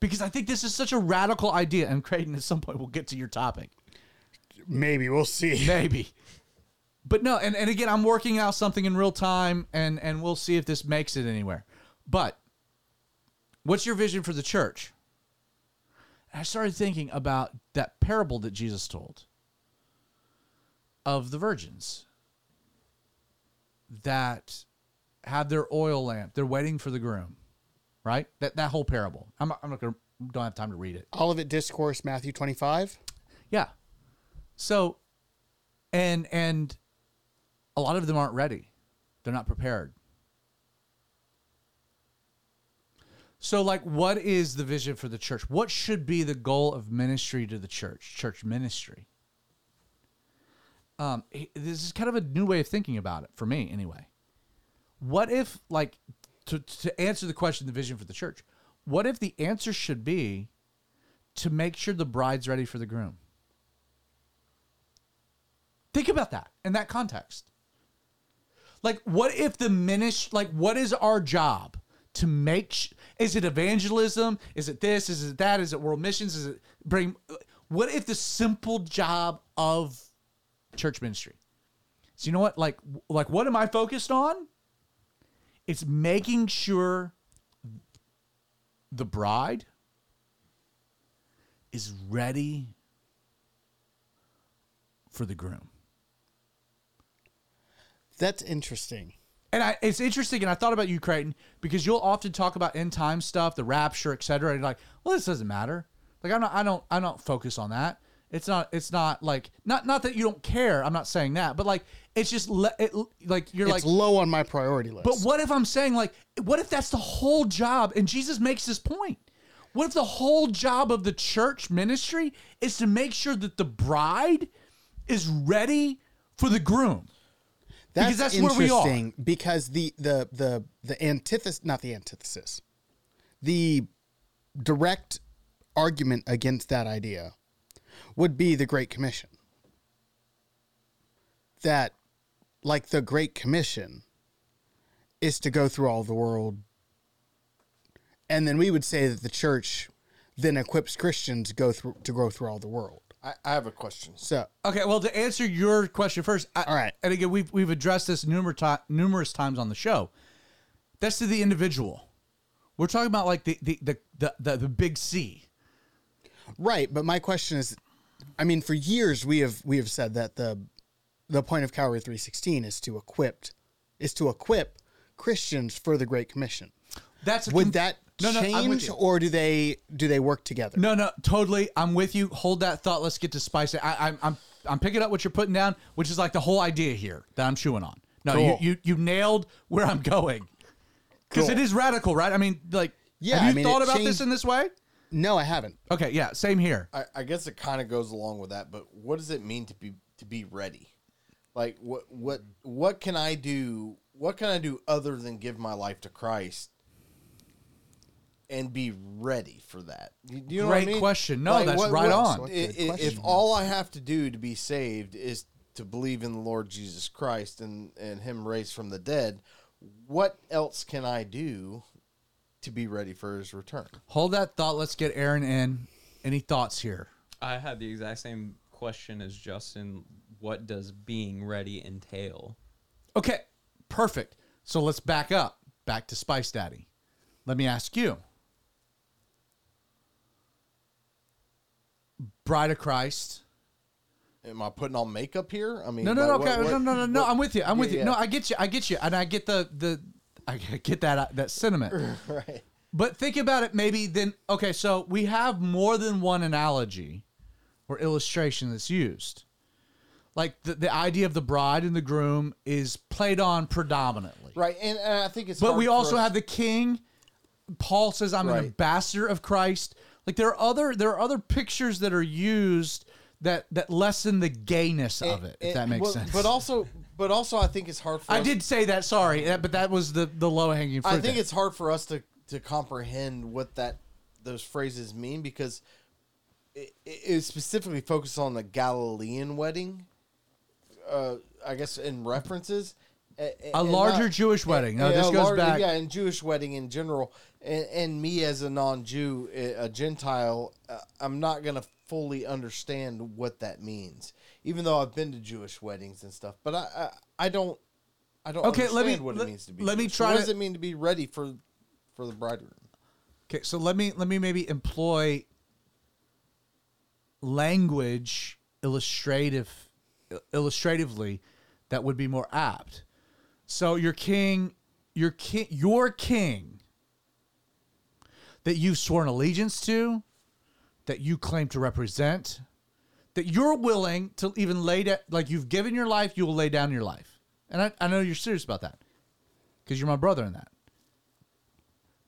because I think this is such a radical idea. And Creighton, at some point, we'll get to your topic, Maybe we'll see. maybe. But no, and, and again, I'm working out something in real time, and and we'll see if this makes it anywhere. But what's your vision for the church? And I started thinking about that parable that Jesus told of the virgins that have their oil lamp. They're waiting for the groom, right? That that whole parable. I'm not, I'm not gonna don't have time to read it. Olivet Discourse, Matthew 25. Yeah. So, and and a lot of them aren't ready. They're not prepared. So, like, what is the vision for the church? What should be the goal of ministry to the church? Church ministry. Um, this is kind of a new way of thinking about it for me, anyway. What if, like, to to answer the question, the vision for the church? What if the answer should be to make sure the bride's ready for the groom? Think about that in that context. Like, what if the ministry, like, what is our job to make? Sh- is it evangelism? Is it this? Is it that? Is it world missions? Is it bring? What if the simple job of church ministry? So you know what? Like, like, what am I focused on? It's making sure the bride is ready for the groom. That's interesting. And I, it's interesting, and I thought about you, Creighton, because you'll often talk about end time stuff, the rapture, et cetera, and you're like, well, this doesn't matter. Like I'm not, I don't, I don't focus on that. It's not, it's not like, not, not that you don't care. I'm not saying that, but like, it's just le- it, like you're It's like, low on my priority list. but what if I'm saying like, what if that's the whole job? And Jesus makes this point. What if the whole job of the church ministry is to make sure that the bride is ready for the groom? That's, because that's where we are. interesting because the the the the antithesis, not the antithesis, the direct argument against that idea would be the Great Commission. That, like the Great Commission, is to go through all the world, and then we would say that the church then equips Christians to go through to go through all the world. I, I have a question. So Okay, well, to answer your question first, I, All right. and again, we've we've addressed this numerous numerous times on the show. That's to the individual. We're talking about like the the the the, the, the big C. Right, but my question is, I mean, for years we have we have said that the the point of Calvary three sixteen is to equip is to equip Christians for the Great Commission. That's a would com- that No, no, I'm change, or do they do they work together? No, no, totally. I'm with you. Hold that thought. Let's get to spice it. I, I'm, I'm, I'm picking up what you're putting down, which is like the whole idea here that I'm chewing on. No, Cool. you, you, you nailed where I'm going. Because it Cool. is radical, right? I mean, like, Yeah, have you I mean, thought it about this in this way? No, I haven't. Okay, yeah, same here. I, I guess it kind of goes along with that, but what does it mean to be to be ready? Like what what what can I do? What can I do other than give my life to Christ and be ready for that? You, you know what I Great mean? question. No, that's right on. What i- good i- If all I have to do to be saved is to believe in the Lord Jesus Christ and and Him raised from the dead, what else can I do to be ready for His return? Hold that thought. Let's get Aaron in. Any thoughts here? I had the exact same question as Justin. What does being ready entail? Okay, perfect. So let's back up, back to Spice Daddy. Let me ask you Bride of Christ. Am I putting on makeup here? I mean, No, no, no, like, okay, what- no, no, no, no. what- I'm with you. I'm with Yeah, you. No. I get you. I get you, and I get the the I get that uh, that sentiment. right. But think about it. Maybe then. Okay, so we have more than one analogy or illustration that's used. Like the the idea of the bride and the groom is played on predominantly. Right, and, and I think it's. But we also us- have the king. Paul says, "I'm an ambassador of Christ." Like there are other there are other pictures that are used that that lessen the gayness of it. If that makes but, sense. But also, but also, I think it's hard for. I did say that. Sorry, that- but that was the the low hanging fruit. I think there. it's hard for us to to comprehend what that those phrases mean because it, it is specifically focused on the Galilean wedding. Uh, I guess in references. A, a larger Jewish wedding. No, Yeah, this goes larger- back. Yeah, and Jewish wedding in general, and, and me as a non-Jew, a Gentile, uh, I'm not gonna fully understand what that means, even though I've been to Jewish weddings and stuff. But I, I, I don't, I don't Okay, let understand me- what let- it means to be. let me try What does it mean to be ready for, for the bridegroom? Okay, so let me let me maybe employ language illustrative illustratively that would be more apt. So your king, your king, your king that you've sworn allegiance to, that you claim to represent, that you're willing to even lay down, like you've given your life, you will lay down your life. And I, I know you're serious about that because you're my brother in that.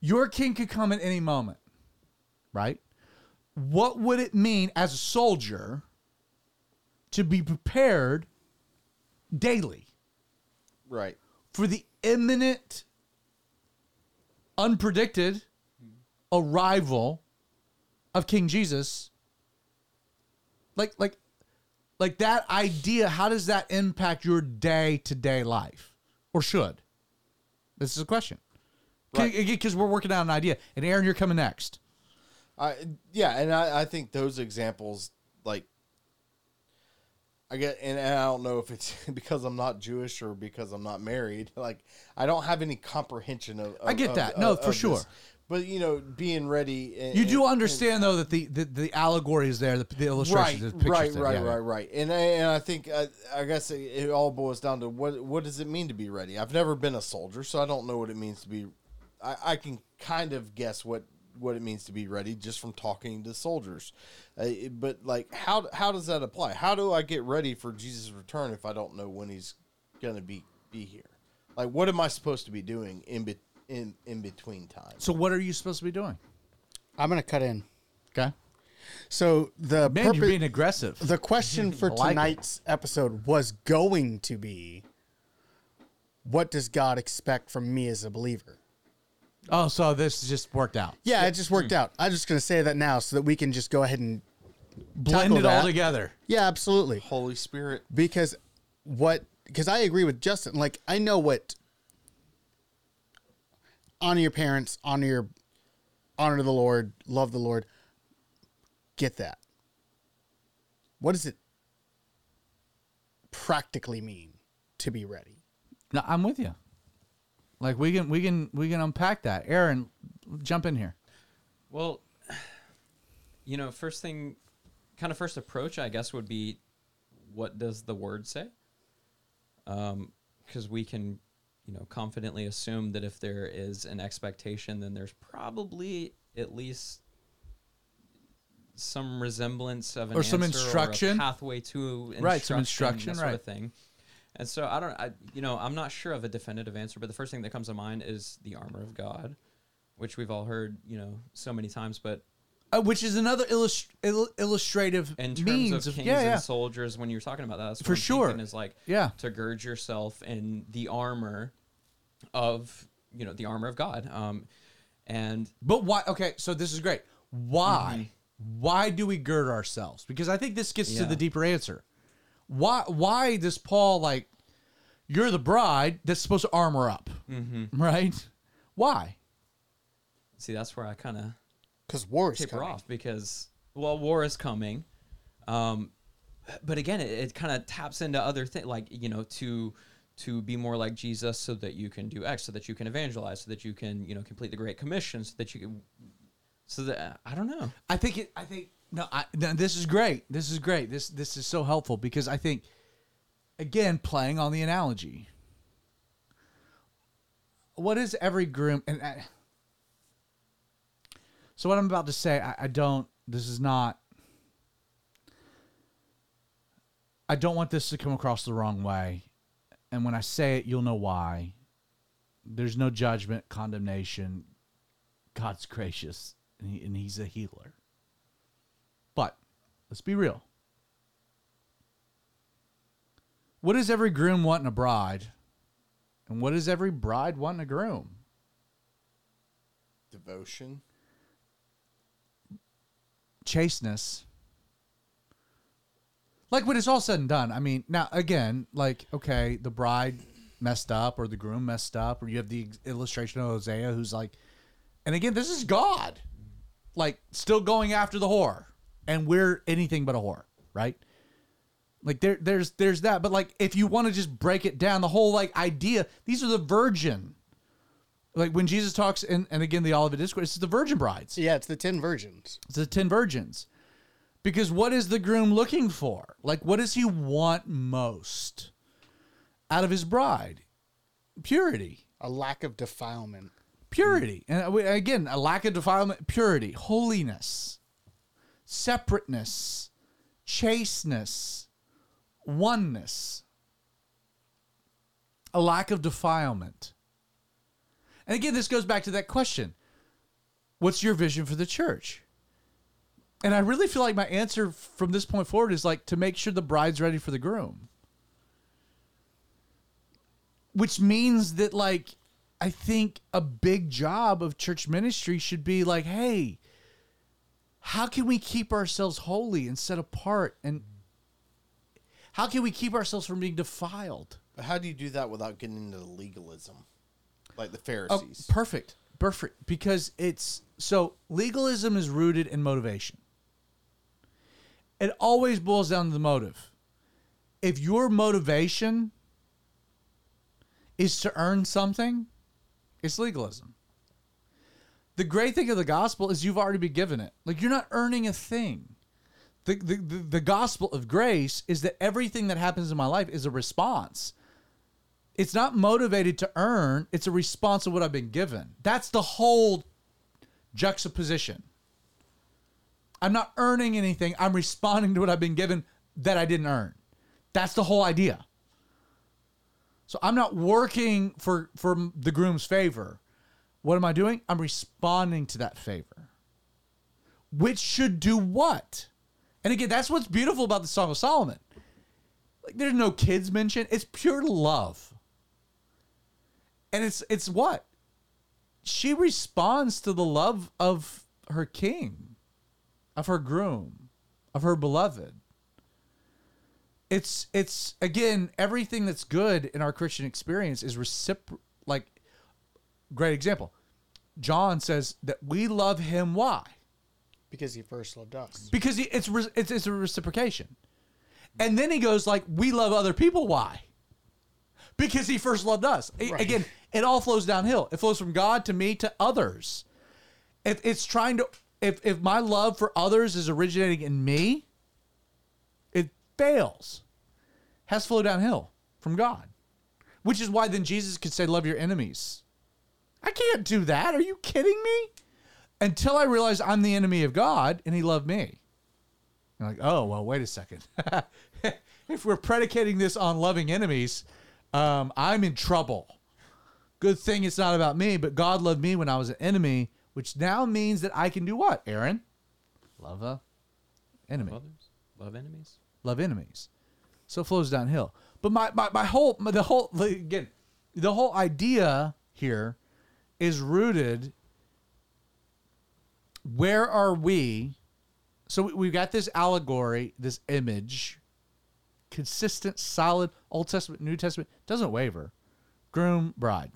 Your king could come at any moment, right? What would it mean as a soldier to be prepared daily Right. for the imminent, unpredicted arrival of King Jesus? Like, like, like that idea. How does that impact your day to day life, or should? This is a question. Right. Because we're working out an idea. And Aaron, you're coming next. I yeah, and I, I think those examples like I get and I don't know if it's because I'm not Jewish or because I'm not married. Like I don't have any comprehension of. I get that. of- No, of for sure. this. But you know, being ready. And, You do and- understand though that the, the, the allegory is there, the, the illustration, Right, the pictures right, there. right, Yeah, right, right, and I, and I think uh, I guess it, it all boils down to what what does it mean to be ready? I've never been a soldier, so I don't know what it means to be. I, I can kind of guess what what it means to be ready just from talking to soldiers, uh, but like how how does that apply? How do I get ready for Jesus' return if I don't know when he's gonna be be here? Like, what am I supposed to be doing in be, in in between time? So what are you supposed to be doing? I'm gonna cut in. Okay. So the Man, purpose, you're being aggressive. the question for I like it. tonight's episode was going to be, what does God expect from me as a believer? Oh, so this just worked out. Yeah, it just worked out. I'm just gonna say that now so that we can just go ahead and Blend Tackle it all together. yeah, absolutely. Holy Spirit, because what because I agree with Justin. Like I know what honor your parents, honor your honor the Lord, love the Lord. Get that. What does it practically mean to be ready? No, I'm with you. Like we can we can we can unpack that. Aaron, jump in here. Well, you know, first thing, kind of first approach, I guess, would be what does the word say? Um, because we can, you know, confidently assume that if there is an expectation, then there's probably at least some resemblance of an Or some instruction. a pathway to Right, some instruction, instruction, that sort right. of thing. And so I don't, I, you know, I'm not sure of a definitive answer, but the first thing that comes to mind is the armor of God, which we've all heard, you know, so many times. But Uh, which is another illust- il- illustrative in terms means of kings yeah, yeah. and soldiers, when you're talking about that, For sure. is like Yeah. to gird yourself in the armor of, you know, the armor of God. Um, and But why? Okay, so this is great. Why? Why do we gird ourselves? Because I think this gets to the deeper answer. Why? Why does Paul like? You're the bride that's supposed to armor up, right? Why? see, that's where I kind of Because war is taper coming. off because well war is coming um but again it, it kind of taps into other things like you know to to be more like jesus so that you can do x so that you can evangelize so that you can you know complete the great commission so that you can so that i don't know I think it. I think no. I, no, this is great. This is great. This this is so helpful because I think, again, playing on the analogy. What is every groom? And I, so what I'm about to say, I, I don't. This is not. I don't want this to come across the wrong way, and when I say it, you'll know why. There's no judgment, condemnation. God's gracious, and, he, and He's a healer. But let's be real. What does every groom want in a bride? And what does every bride want in a groom? Devotion. Chasteness. Like when it's all said and done. I mean, now again, like, okay, the bride messed up or the groom messed up, or you have the illustration of Hosea who's like, and again, this is God, like, still going after the whore. And we're anything but a whore, right? Like there, there's there's that, but like if you want to just break it down, the whole like idea, these are the virgin. Like when Jesus talks, and, and again the Olivet Discourse, it's the virgin brides. Yeah, it's the ten virgins. It's the ten virgins. Because what is the groom looking for? Like what does he want most out of his bride? Purity. A lack of defilement. Purity. And uh, again, a lack of defilement, purity, holiness, separateness, chasteness, oneness. A lack of defilement. And again, this goes back to that question. What's your vision for the church? And I really feel like my answer from this point forward is like to make sure the bride's ready for the groom. Which means that like I think a big job of church ministry should be like, hey, how can we keep ourselves holy and set apart and how can we keep ourselves from being defiled? But how do you do that without getting into legalism, like the Oh, Pharisees? perfect. Perfect. Because it's so legalism is rooted in motivation. It always boils down to the motive. If your motivation is to earn something, it's legalism. The great thing of the gospel is you've already been given it. Like you're not earning a thing. The, the, the, the gospel of grace is that everything that happens in my life is a response it's not motivated to earn it's a response to what i've been given that's the whole juxtaposition i'm not earning anything. I'm responding to what i've been given that i didn't earn. That's the whole idea. So i'm not working for for the groom's favor. What am i doing? I'm responding to that favor. Which should do what? And again that's what's beautiful about the song of solomon. Like there's no kids mentioned it's pure love. And it's it's what? She responds to the love of her king of her groom of her beloved. It's it's again everything that's good in our christian experience is recipro like great example. John says that we love him why? Because he first loved us. because he, it's, re- it's it's a reciprocation. And then he goes like we love other people why? Because he first loved us. Right. again it all flows downhill. It flows from god to me to others. If it's trying to if if my love for others is originating in me it fails has to flow downhill from god Which is why then Jesus could say, Love your enemies. I can't do that. Are you kidding me? Until I realize I'm the enemy of God and he loved me. You're like, oh, well, wait a second. if we're predicating this on loving enemies, um, I'm in trouble. Good thing it's not about me, but God loved me when I was an enemy, which now means that I can do what, Aaron? Love a enemy Others love enemies. love enemies. So it flows downhill. But my, my, my whole, my, the whole, again, the whole idea here is rooted. Where are we? So we- we've got this allegory, this image, consistent, solid, Old Testament, New Testament, doesn't waver. Groom, bride.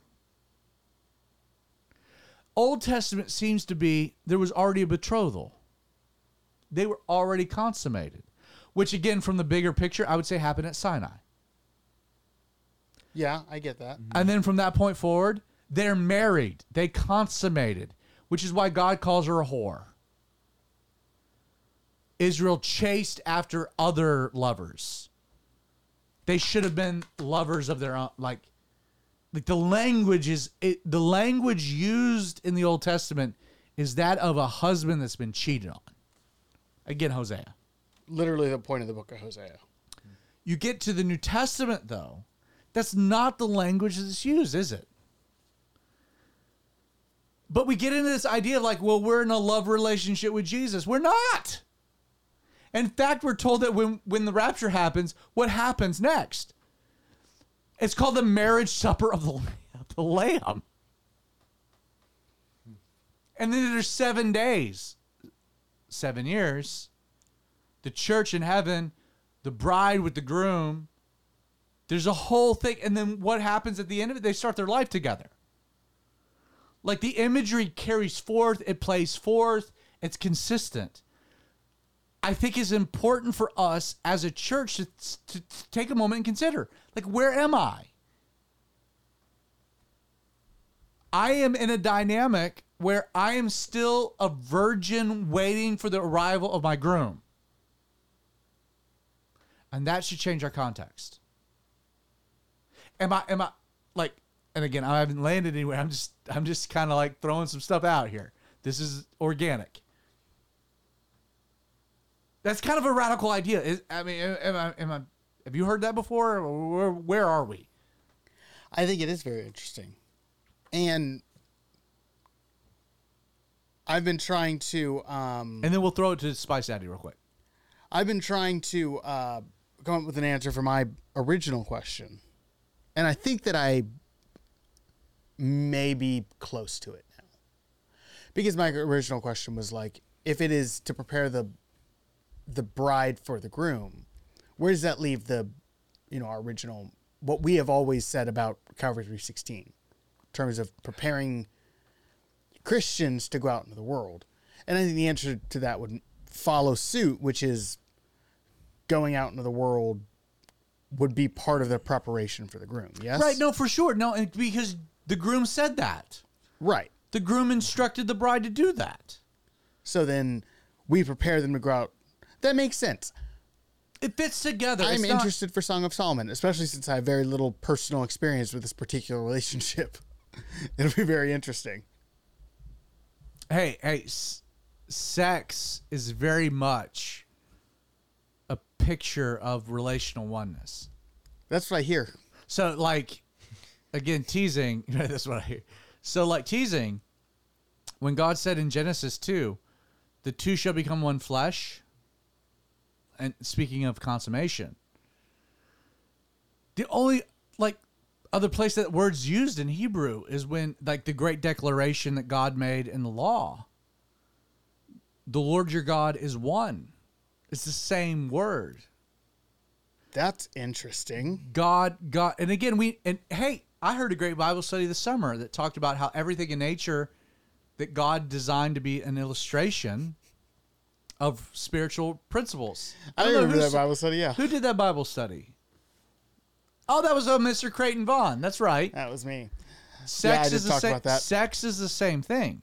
Old Testament seems to be there was already a betrothal they were already consummated, which again, from the bigger picture, I would say happened at Sinai. Yeah, I get that. And then from that point forward, they're married, they consummated, which is why God calls her a whore. Israel chased after other lovers. They should have been lovers of their own. Like, like the language is it, the language used in the Old Testament is that of a husband that's been cheated on. Again, Hosea. Literally the point of the book of Hosea. You get to the New Testament, though, that's not the language that's used, is it? But we get into this idea of like, well, we're in a love relationship with Jesus. We're not. In fact, we're told that when, when the rapture happens, what happens next? It's called the marriage supper of the, the Lamb. And then there's seven days, seven years. The church in heaven, the bride with the groom. There's a whole thing. And then what happens at the end of it? They start their life together. Like the imagery carries forth, it plays forth, it's consistent. I think is important for us as a church to, to, to take a moment and consider like, where am I? I am in a dynamic where I am still a virgin waiting for the arrival of my groom. And that should change our context. Am I am I like and again I haven't landed anywhere. I'm just I'm just kind of like throwing some stuff out here. This is organic. That's kind of a radical idea. Is, I mean, am I, am I, have you heard that before? Where, where are we? I think it is very interesting. And I've been trying to um And then we'll throw it to Spice Daddy real quick. I've been trying to uh come up with an answer for my original question. And I think that I may be close to it now. Because my original question was like if it is to prepare the the bride for the groom, where does that leave the you know, our original what we have always said about Calvary 316 in terms of preparing Christians to go out into the world. And I think the answer to that would follow suit, which is going out into the world would be part of the preparation for the groom. Yes. Right? No, for sure. No, because the groom said that. Right. The groom instructed the bride to do that. So then we prepare them to go out. That makes sense. It fits together. I'm not- interested for Song of Solomon, especially since I have very little personal experience with this particular relationship. It'll be very interesting. hey, hey, s- sex is very much a picture of relational oneness. That's what I hear. So, like, again, teasing. that's what I hear. So, like teasing, when God said in Genesis two, the two shall become one flesh. And speaking of consummation, the only like other place that word's used in Hebrew is when like the great declaration that God made in the law. The Lord your God is one. It's the same word. That's interesting. God, God, and again, we and hey, I heard a great Bible study this summer that talked about how everything in nature that God designed to be an illustration of spiritual principles. I don't know remember that Bible study. Yeah, Who did that Bible study? Oh, that was uh, Mr. Creighton Vaughn. That's right. that was me. Sex did is the same. Sex is the same thing.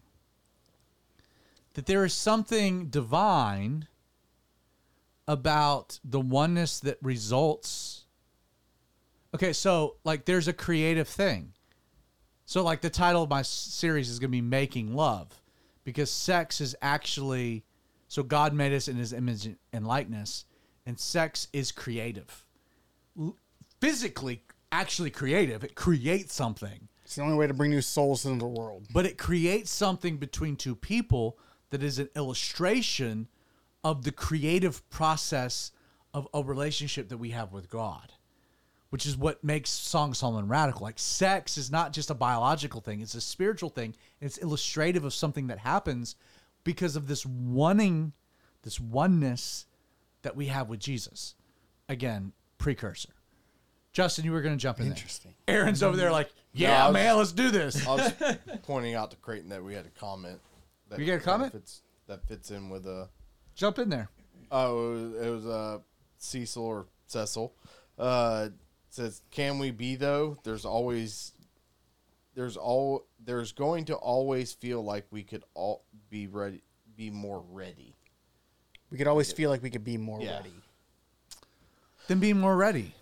That there is something divine about the oneness that results. Okay, so like there's a creative thing. So like the title of my series is going to be making love because sex is actually so God made us in his image and likeness and sex is creative. Physically actually creative. It creates something. It's the only way to bring new souls into the world. But it creates something between two people that is an illustration of the creative process of a relationship that we have with God which is what makes Song Solomon radical. Like sex is not just a biological thing; it's a spiritual thing. It's illustrative of something that happens because of this wanting, this oneness that we have with Jesus. Again, precursor. Justin, you were going to jump in. there. Interesting. Aaron's over there, like, I yeah, was- man, let's do this. I was pointing out to Creighton that we had a comment. That, You got a comment? That fits, that fits in with a. Jump in there. Oh, it was, it was uh, Cecil or Cecil. Uh, says, "Can we be though? There's always, there's all, there's going to always feel like we could all be ready, be more ready. We could always feel like we could be more Yeah. ready. Then be more ready.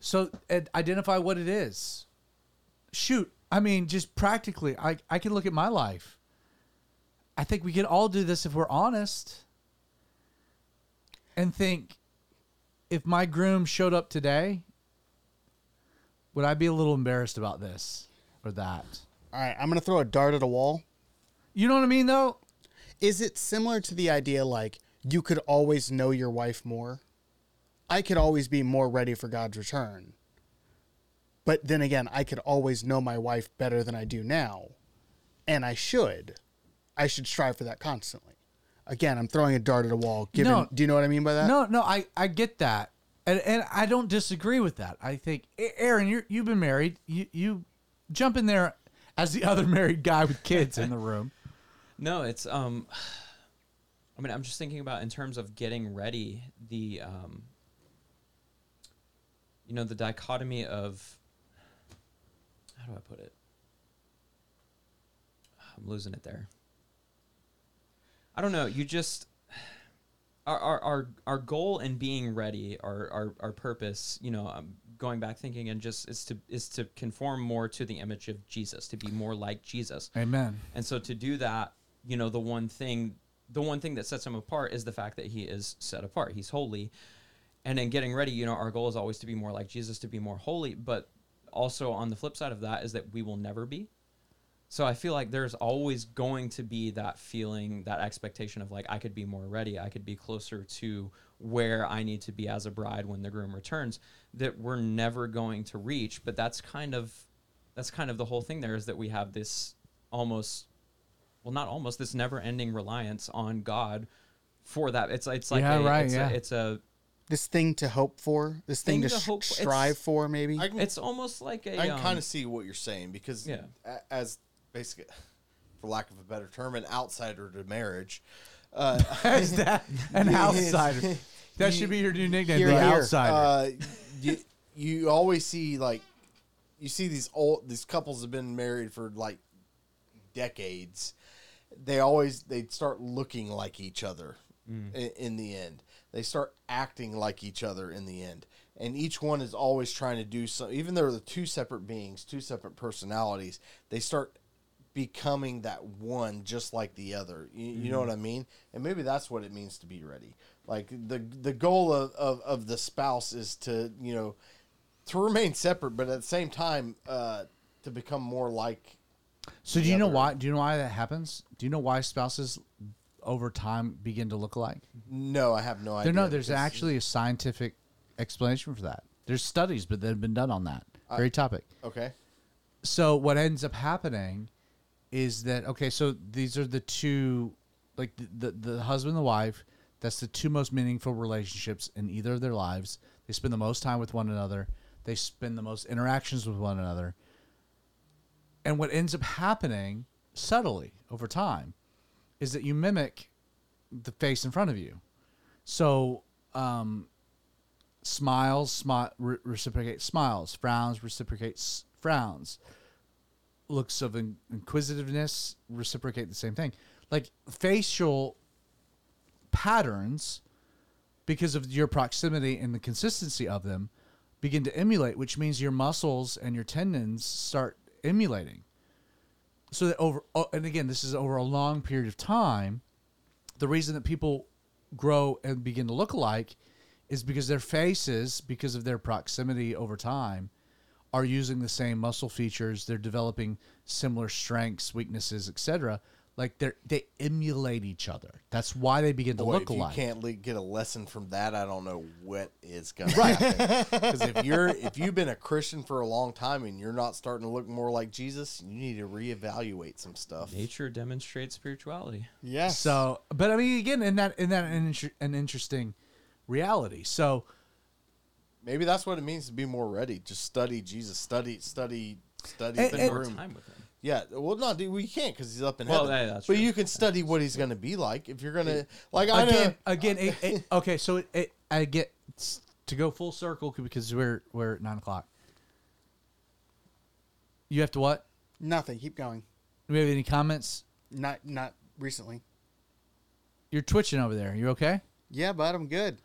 So id- identify what it is. Shoot, I mean, just practically, I I can look at my life. I think we could all do this if we're honest. And think, if my groom showed up today, would I be a little embarrassed about this or that? All right, I'm gonna throw a dart at a wall. You know what I mean, though. Is it similar to the idea like you could always know your wife more? I could always be more ready for God's return. But then again, I could always know my wife better than I do now. And I should. I should strive for that constantly. Again, I'm throwing a dart at a wall. Given, No. do you know what I mean by that? No, no, I, I get that, and and I don't disagree with that. I think Aaron, you you've been married. You you jump in there as the other married guy with kids in the room. No, it's um I mean, I'm just thinking about in terms of getting ready the um you know, the dichotomy of how do I put it? I'm losing it there. I don't know, you just our our our, our goal in being ready, our, our our purpose, you know, um, going back thinking and just is to is to conform more to the image of Jesus, to be more like Jesus. Amen. And so to do that, you know, the one thing the one thing that sets him apart is the fact that he is set apart. He's holy. And in getting ready, you know, our goal is always to be more like Jesus, to be more holy, but also on the flip side of that is that we will never be. So I feel like there's always going to be that feeling, that expectation of like I could be more ready, I could be closer to where I need to be as a bride when the groom returns that we're never going to reach, but that's kind of that's kind of the whole thing there is that we have this almost well not almost this never-ending reliance on God for that. It's it's like Yeah, a, right, it's yeah. a, it's a This thing to hope for, this thing, Thing to, to hope for. strive for, maybe. Can, it's almost like a I um, kind of see what you're saying because, Yeah. as basically, for lack of a better term, an outsider to marriage. Uh, As that an outsider. That should be your new nickname, Here, the here. outsider. uh, you, you always see like you see these old these couples have been married for like decades they always they start looking like each other in, in the end they start acting like each other in the end and each one is always trying to do so even though they're two separate beings two separate personalities they start becoming that one just like the other you, you know what i mean and maybe that's what it means to be ready like the the goal of, of, of the spouse is to you know to remain separate but at the same time uh to become more like so do you know why? Do you know why that happens? Do you know why spouses over time begin to look alike? no i have no idea no, there's actually a scientific explanation for that. There's studies, but that have been done on that very topic. okay so what ends up happening is that okay so these are the two like the, the the husband and the wife that's the two most meaningful relationships in either of their lives. They spend the most time with one another. They spend the most interactions with one another. And what ends up happening subtly over time is that you mimic the face in front of you. So um smiles smi- re- reciprocate smiles frowns reciprocate s- frowns looks of in- inquisitiveness reciprocate the same thing like facial patterns because of your proximity and the consistency of them begin to emulate, which means your muscles and your tendons start emulating. So that over, oh, and again, this is over a long period of time. The reason that people grow and begin to look alike is because their faces, because of their proximity over time, are using the same muscle features. They're developing similar strengths, weaknesses, etc. Like they they emulate each other. That's why they begin to Boy, look if alike. you can't le- get a lesson from that, I don't know what is going to happen. Because if you're if you've been a Christian for a long time and you're not starting to look more like Jesus, you need to reevaluate some stuff. Nature demonstrates spirituality. Yes. So, but I mean, again, in that in that an, inter- an interesting reality. So, Maybe that's what it means to be more ready. Just study Jesus, study, study, study And- the and- room. time with him. Yeah, well, no, dude, we can't because he's up in Well, heaven. yeah, that's but true. you can study what he's going to be like if you're going to like. I know. again, again, it, it, okay. So it, it, I get to go full circle because we're we're at nine o'clock. You have to what? nothing. Keep going. Do we have any comments? Not not recently. You're twitching over there. You okay? Yeah, but I'm good.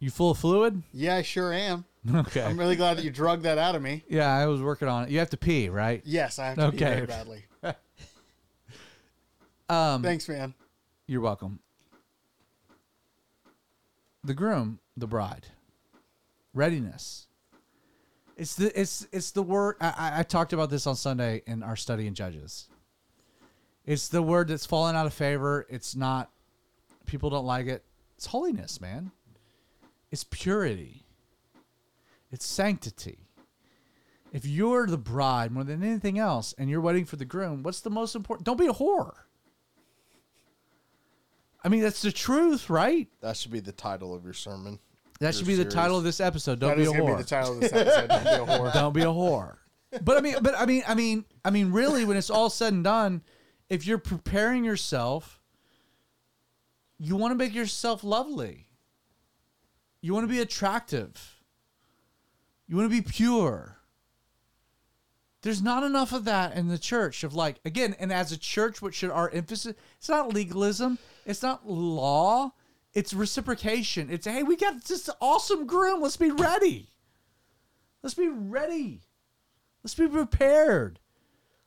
You full of fluid? Yeah, I sure am. Okay. I'm really glad that you drug that out of me. yeah, I was working on it. You have to pee, right? Yes, I have to pee Okay. very badly. Um, Thanks, man. You're welcome. The groom, the bride, readiness. It's the it's it's the word I, I- I talked about this on Sunday in our study in Judges. It's the word that's fallen out of favor. It's not people don't like it. It's holiness, man. It's purity. It's sanctity. If you're the bride more than anything else and you're waiting for the groom, what's the most important? Don't be a whore. I mean, that's the truth, right? that should be the title of your sermon. That You're should be the title of this episode. Don't That be is a whore. be the title of this episode. Don't be a whore. Don't be a whore. But I mean, but I mean, I mean, I mean, really, when it's all said and done, if you're preparing yourself, you want to make yourself lovely. You want to be attractive. You want to be pure. There's not enough of that in the church of like again, and as a church, what should our emphasis? It's not legalism. It's not law. It's reciprocation. It's hey, we got this awesome groom. Let's be ready. Let's be ready. Let's be prepared.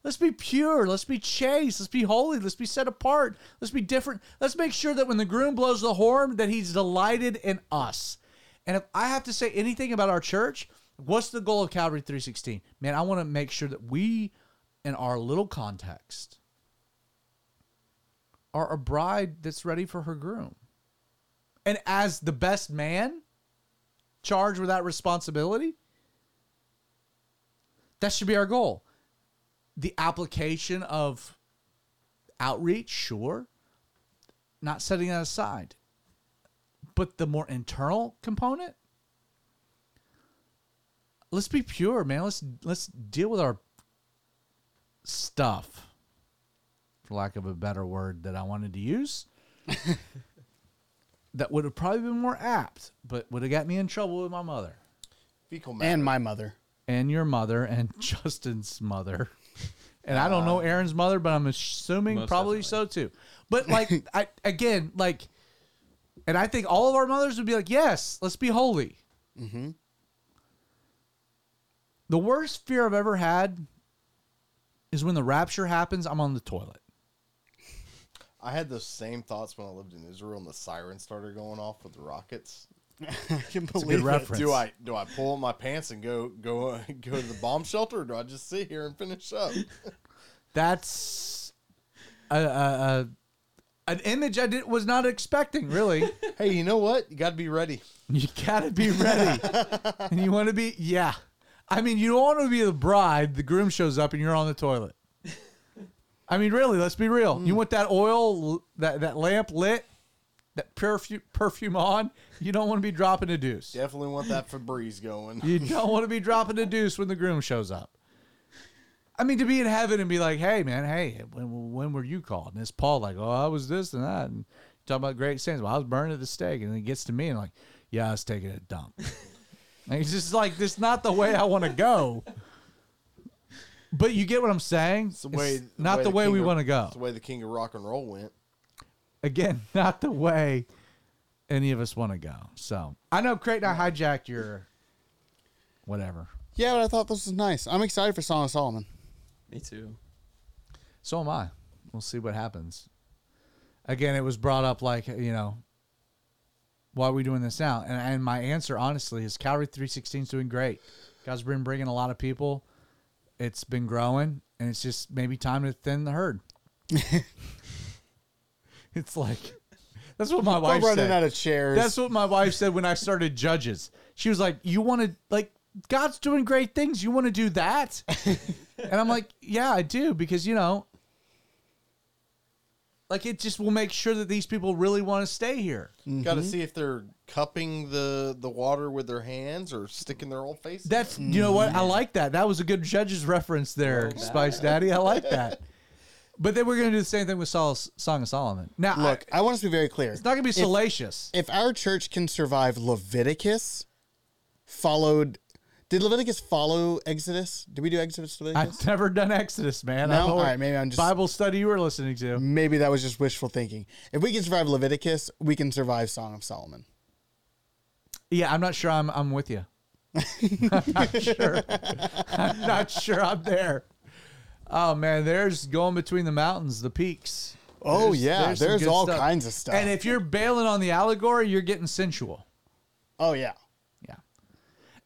Let's be pure. Let's be chaste. Let's be holy. Let's be set apart. Let's be different. Let's make sure that when the groom blows the horn, that he's delighted in us. And if I have to say anything about our church, what's the goal of Calvary 316? Man, I want to make sure that we, in our little context, are a bride that's ready for her groom. And as the best man charged with that responsibility, that should be our goal. The application of outreach, sure, not setting that aside. But the more internal component, let's be pure, man. Let's let's deal with our stuff, for lack of a better word that I wanted to use. that would have probably been more apt, but would have got me in trouble with my mother Fecal matter. And my mother. and your mother and Justin's mother. And I don't uh, know Aaron's mother, but I'm assuming Most probably so too. But like I again, like and I think all of our mothers would be like, Yes, let's be holy. Mm-hmm. The worst fear I've ever had is when the rapture happens, I'm on the toilet. I had those same thoughts when I lived in Israel and the siren started going off with the rockets. I can It's believe it. Do I do I pull up my pants and go go go to the bomb shelter, or do I just sit here and finish up? That's a, a, a an image I did was not expecting, really. hey, you know what? You got to be ready. You gotta be ready. and you want to be, yeah. I mean, you don't want to be the bride, the groom shows up and you're on the toilet. I mean, really, let's be real. You mm. want that oil, that, that lamp lit, that perfume, perfume on. You don't want to be dropping a deuce. Definitely want that Febreze going. You don't want to be dropping a deuce when the groom shows up. I mean, to be in heaven and be like, hey, man, hey, when, when were you called? And it's Paul, like, oh, I was this and that. And talking about great sins. Well, I was burning at the stake. And then it gets to me and like, yeah, I was taking a dump. and it's just like, this is not the way I want to go. But you get what I'm saying? It's the way, It's not the, way king we want to go. It's the way the king of rock and roll went. Again, not the way any of us want to go. So I know Creighton, I hijacked your whatever. Yeah, but I thought this was nice. I'm excited for Song of Solomon. Me too. So am I. We'll see what happens. Again, it was brought up like, you know, why are we doing this now? And, and my answer, honestly, is Calvary 316 is doing great. God's been bringing a lot of people. It's been growing, and it's just maybe time to thin the herd. it's like, that's what my I'm wife running said. out of chairs. That's what my wife said when I started Judges. She was like, "You want to like God's doing great things. You want to do that?" and I'm like, "Yeah, I do because you know, like it just will make sure that these people really want to stay here." Got to mm-hmm. see if they're cupping the the water with their hands or sticking their old face. That's you know what I mm-hmm. like that. That was a good Judges reference there, Spice Daddy. I like that. But then we're gonna do the same thing with Saul's Song of Solomon. Now, Look, I, I want us to be very clear. it's not gonna be salacious. If our church can survive Leviticus, followed, did Leviticus follow Exodus? Did we do Exodus Leviticus? I've never done Exodus, man. No? don't know what All right, maybe I'm just- Bible study you were listening to. Maybe that was just wishful thinking. If we can survive Leviticus, we can survive Song of Solomon. Yeah, I'm not sure I'm I'm with you. I'm not sure. I'm not sure I'm there. Oh man, there's going between the mountains, the peaks. Oh, yeah, some there's good all kinds of stuff. And if you're bailing on the allegory, you're getting sensual. Oh yeah. Yeah.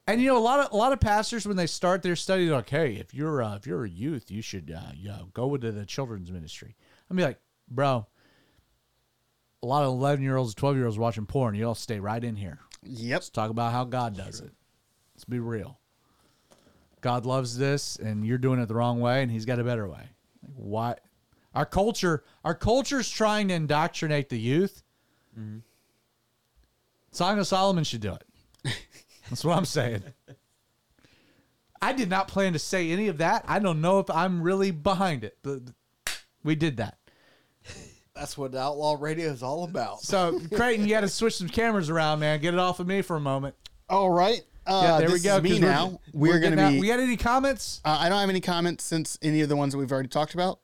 And you know, a lot of a lot of pastors when they start their study, they're like, "Hey, if you're uh, if you're a youth, you should uh, you know, go into the children's ministry." I'm be like, "Bro, a lot of 11 year olds, 12 year olds watching porn. You all stay right in here. Yep. Let's talk about how God does it. Let's be real. God loves this, and you're doing it the wrong way, and He's got a better way. Like, why? Our culture, our culture's trying to indoctrinate the youth. Song of Solomon should do it. That's what I'm saying. I did not plan to say any of that. I don't know if I'm really behind it, but we did that. That's what Outlaw Radio is all about. So, Creighton, you got to switch some cameras around, man. Get it off of me for a moment. All right. Uh, Yeah, there we go. Me 'cause we're- now. We're, gonna out- be. We got any comments? uh, I don't have any comments since any of the ones that we've already talked about.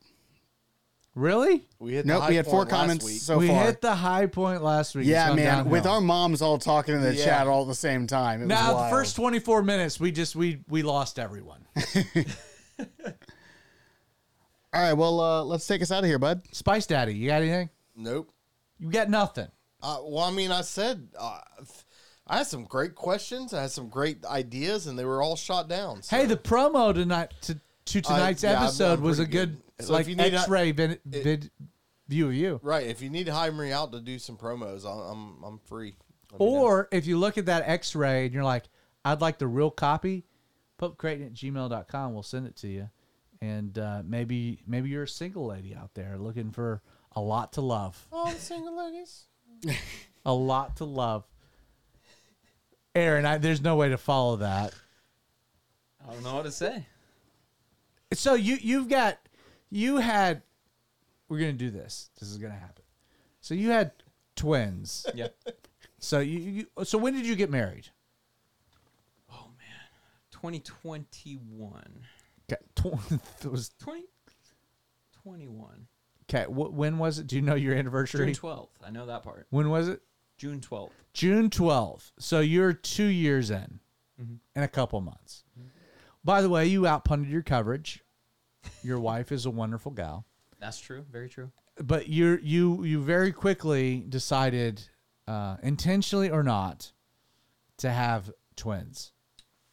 Really? We hit the Nope. high We had four point last comments week. so we far. hit the high point last week. It's yeah, gone man. downhill. With our moms all talking in the Yeah. chat all at the same time. It was now the wild. first 24 minutes, we just we we lost everyone. All right. Well, uh, let's take us out of here, bud. Spice Daddy, you got anything? Nope. You got nothing. Uh, well, I mean, I said uh, I had some great questions. I had some great ideas, and they were all shot down. so- Hey, the promo tonight to to tonight's yeah, I'm- episode I'm was a pretty good, good. So like if you need a- X-ray vid, vid view of you. right. If you need to hire me out to do some promos, I'm I'm, I'm free. Let. Or if you look at that X-ray and you're like, I'd like the real copy, popecreighton at gmail.com. We'll send it to you. And uh, maybe maybe you're a single lady out there looking for a lot to love. all the single ladies. A lot to love. Aaron, I, there's no way to follow that. I don't know what to say. So you you've got you had we're gonna do this. This is gonna happen. So you had twins. Yeah. So you, you so when did you get married? Oh man, 2021, Okay, tw- it was 20, 21, okay. Wh- when was it? Do you know your anniversary? June 12th. I know that part. When was it? June 12th. June 12th. So you're two years in, mm-hmm. in a couple months. Mm-hmm. By the way, you outpunted your coverage. Your wife is a wonderful gal, That's true. Very true. but you you you very quickly decided, uh, intentionally or not, to have twins.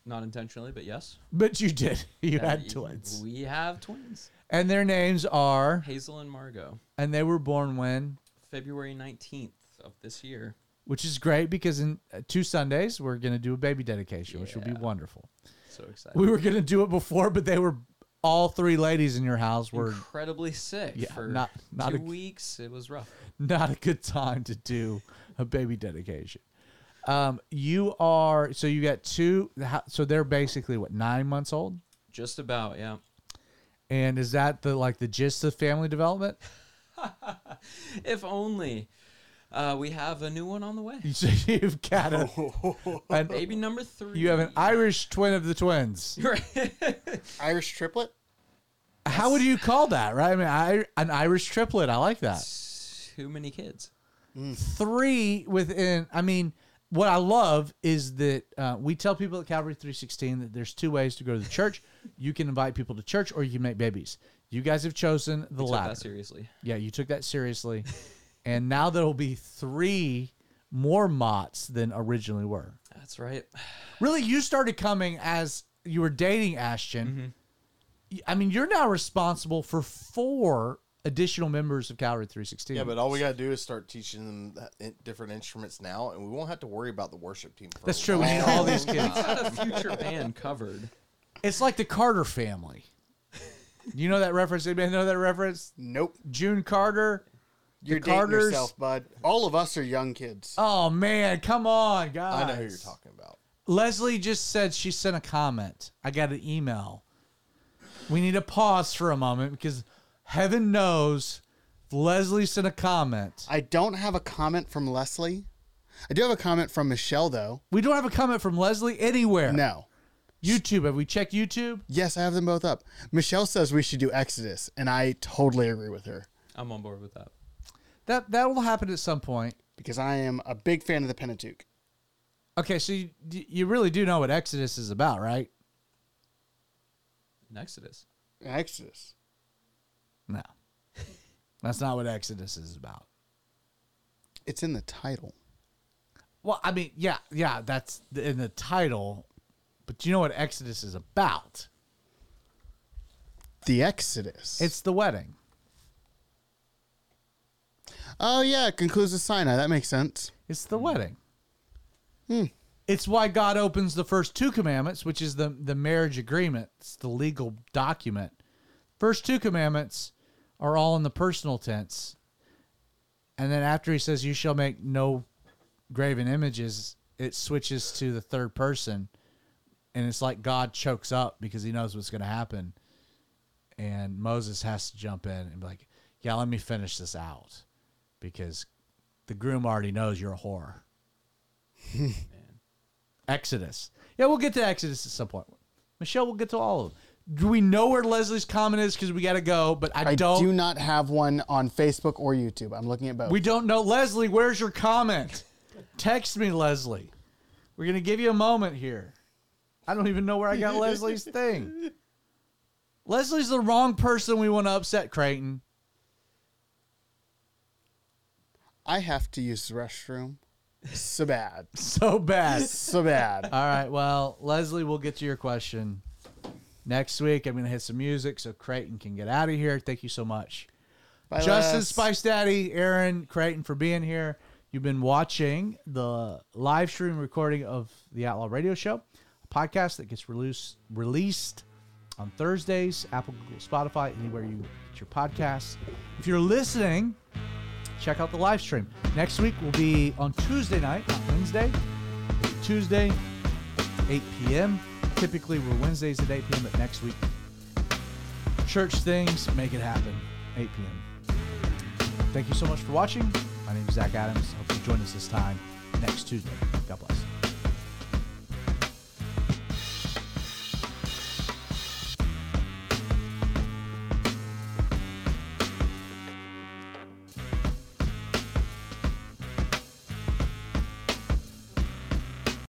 Not intentionally, but yes. But you did. You Uh, had twins, We have twins. and their names are, Hazel and Margot. and they were born when, February 19th of this year. which is great because in uh, two Sundays we're gonna do a baby dedication, which will be wonderful. So excited. We were gonna do it before, but they were all three ladies in your house were incredibly sick Yeah, for not- not two a- weeks. It was rough. not a good time to do a baby dedication. Um, you are so you got two. So they're basically what nine months old, Just about, yeah. and is that the like the gist of family development? If only. Uh, we have a new one on the way. So you've got a, an, Baby number three. you have an Irish twin of the twins. Irish triplet. How would you call that? Right? I mean, I, an Irish triplet. I like that. Too many kids. Three within. I mean, what I love is that uh, we tell people at Calvary 316 that there's two ways to go to the church. You can invite people to church, or you can make babies. You guys have chosen the Took latter. that seriously. Yeah, you took that seriously, and now there will be three more mots than originally were. That's right. Really, you started coming as you were dating Ashton. Mm-hmm. Y- I mean, you're now responsible for four additional members of Calvary 316. Yeah, but all we gotta do is start teaching them different instruments now, and we won't have to worry about the worship team. For that's true. We need all these kids. Got a future band covered. It's like the Carter family. You know that reference? Anybody know that reference? Nope. June Carter. You're the dating yourself, bud. All of us are young kids. Oh man, come on, guys! I know who you're talking about. Leslie just said she sent a comment. I got an email. We need to pause for a moment because heaven knows if Leslie sent a comment. I don't have a comment from Leslie. I do have a comment from Michelle, though. We don't have a comment from Leslie anywhere. No. YouTube. Have we checked YouTube? Yes, I have them both up. Michelle says we should do Exodus, and I totally agree with her I'm on board with that. That that will happen at some point. because I am a big fan of the Pentateuch. Okay, so you, you really do know what Exodus is about, right? In Exodus. Exodus. No. That's not what Exodus is about. It's in the title. Well, I mean, yeah, yeah, that's in the title, but do you know what Exodus is about? The Exodus. It's the wedding. Oh yeah, it concludes with Sinai. That makes sense. It's the wedding. Hmm. It's why God opens the first two commandments, which is the the marriage agreement. It's the legal document. First two commandments are all in the personal tense. And then after he says you shall make no graven images, it switches to the third person and it's like God chokes up because he knows what's going to happen. And Moses has to jump in and be like, "Yeah, let me finish this out." Because the groom already knows you're a whore. Exodus. Yeah, we'll get to Exodus at some point. Michelle, we'll get to all of them. Do we know where Leslie's comment is? Because we got to go, but I, I don't. do not have one on Facebook or YouTube. I'm looking at both. we don't know. Leslie, where's your comment? Text me, Leslie. We're going to give you a moment here. I don't even know where I got Leslie's thing. Leslie's the wrong person we want to upset, Creighton. I have to use the restroom. So bad. So bad. So bad. All right. Well, Leslie, we'll get to your question next week. I'm going to hit some music so Creighton can get out of here. Thank you so much. Bye, Justin, Les. Spice Daddy, Aaron, Creighton for being here. You've been watching the live stream recording of the Outlaw Radio Show, a podcast that gets released released on Thursdays, Apple, Google, Spotify, anywhere you get your podcasts. If you're listening, check out the live stream. Next week will be on Tuesday night, not Wednesday. Tuesday, 8 p.m. Typically, we're Wednesdays at 8 p.m., but next week, church things, make it happen, 8 p.m. Thank you so much for watching. My name is Zach Adams. Hope you join us this time next Tuesday. God bless.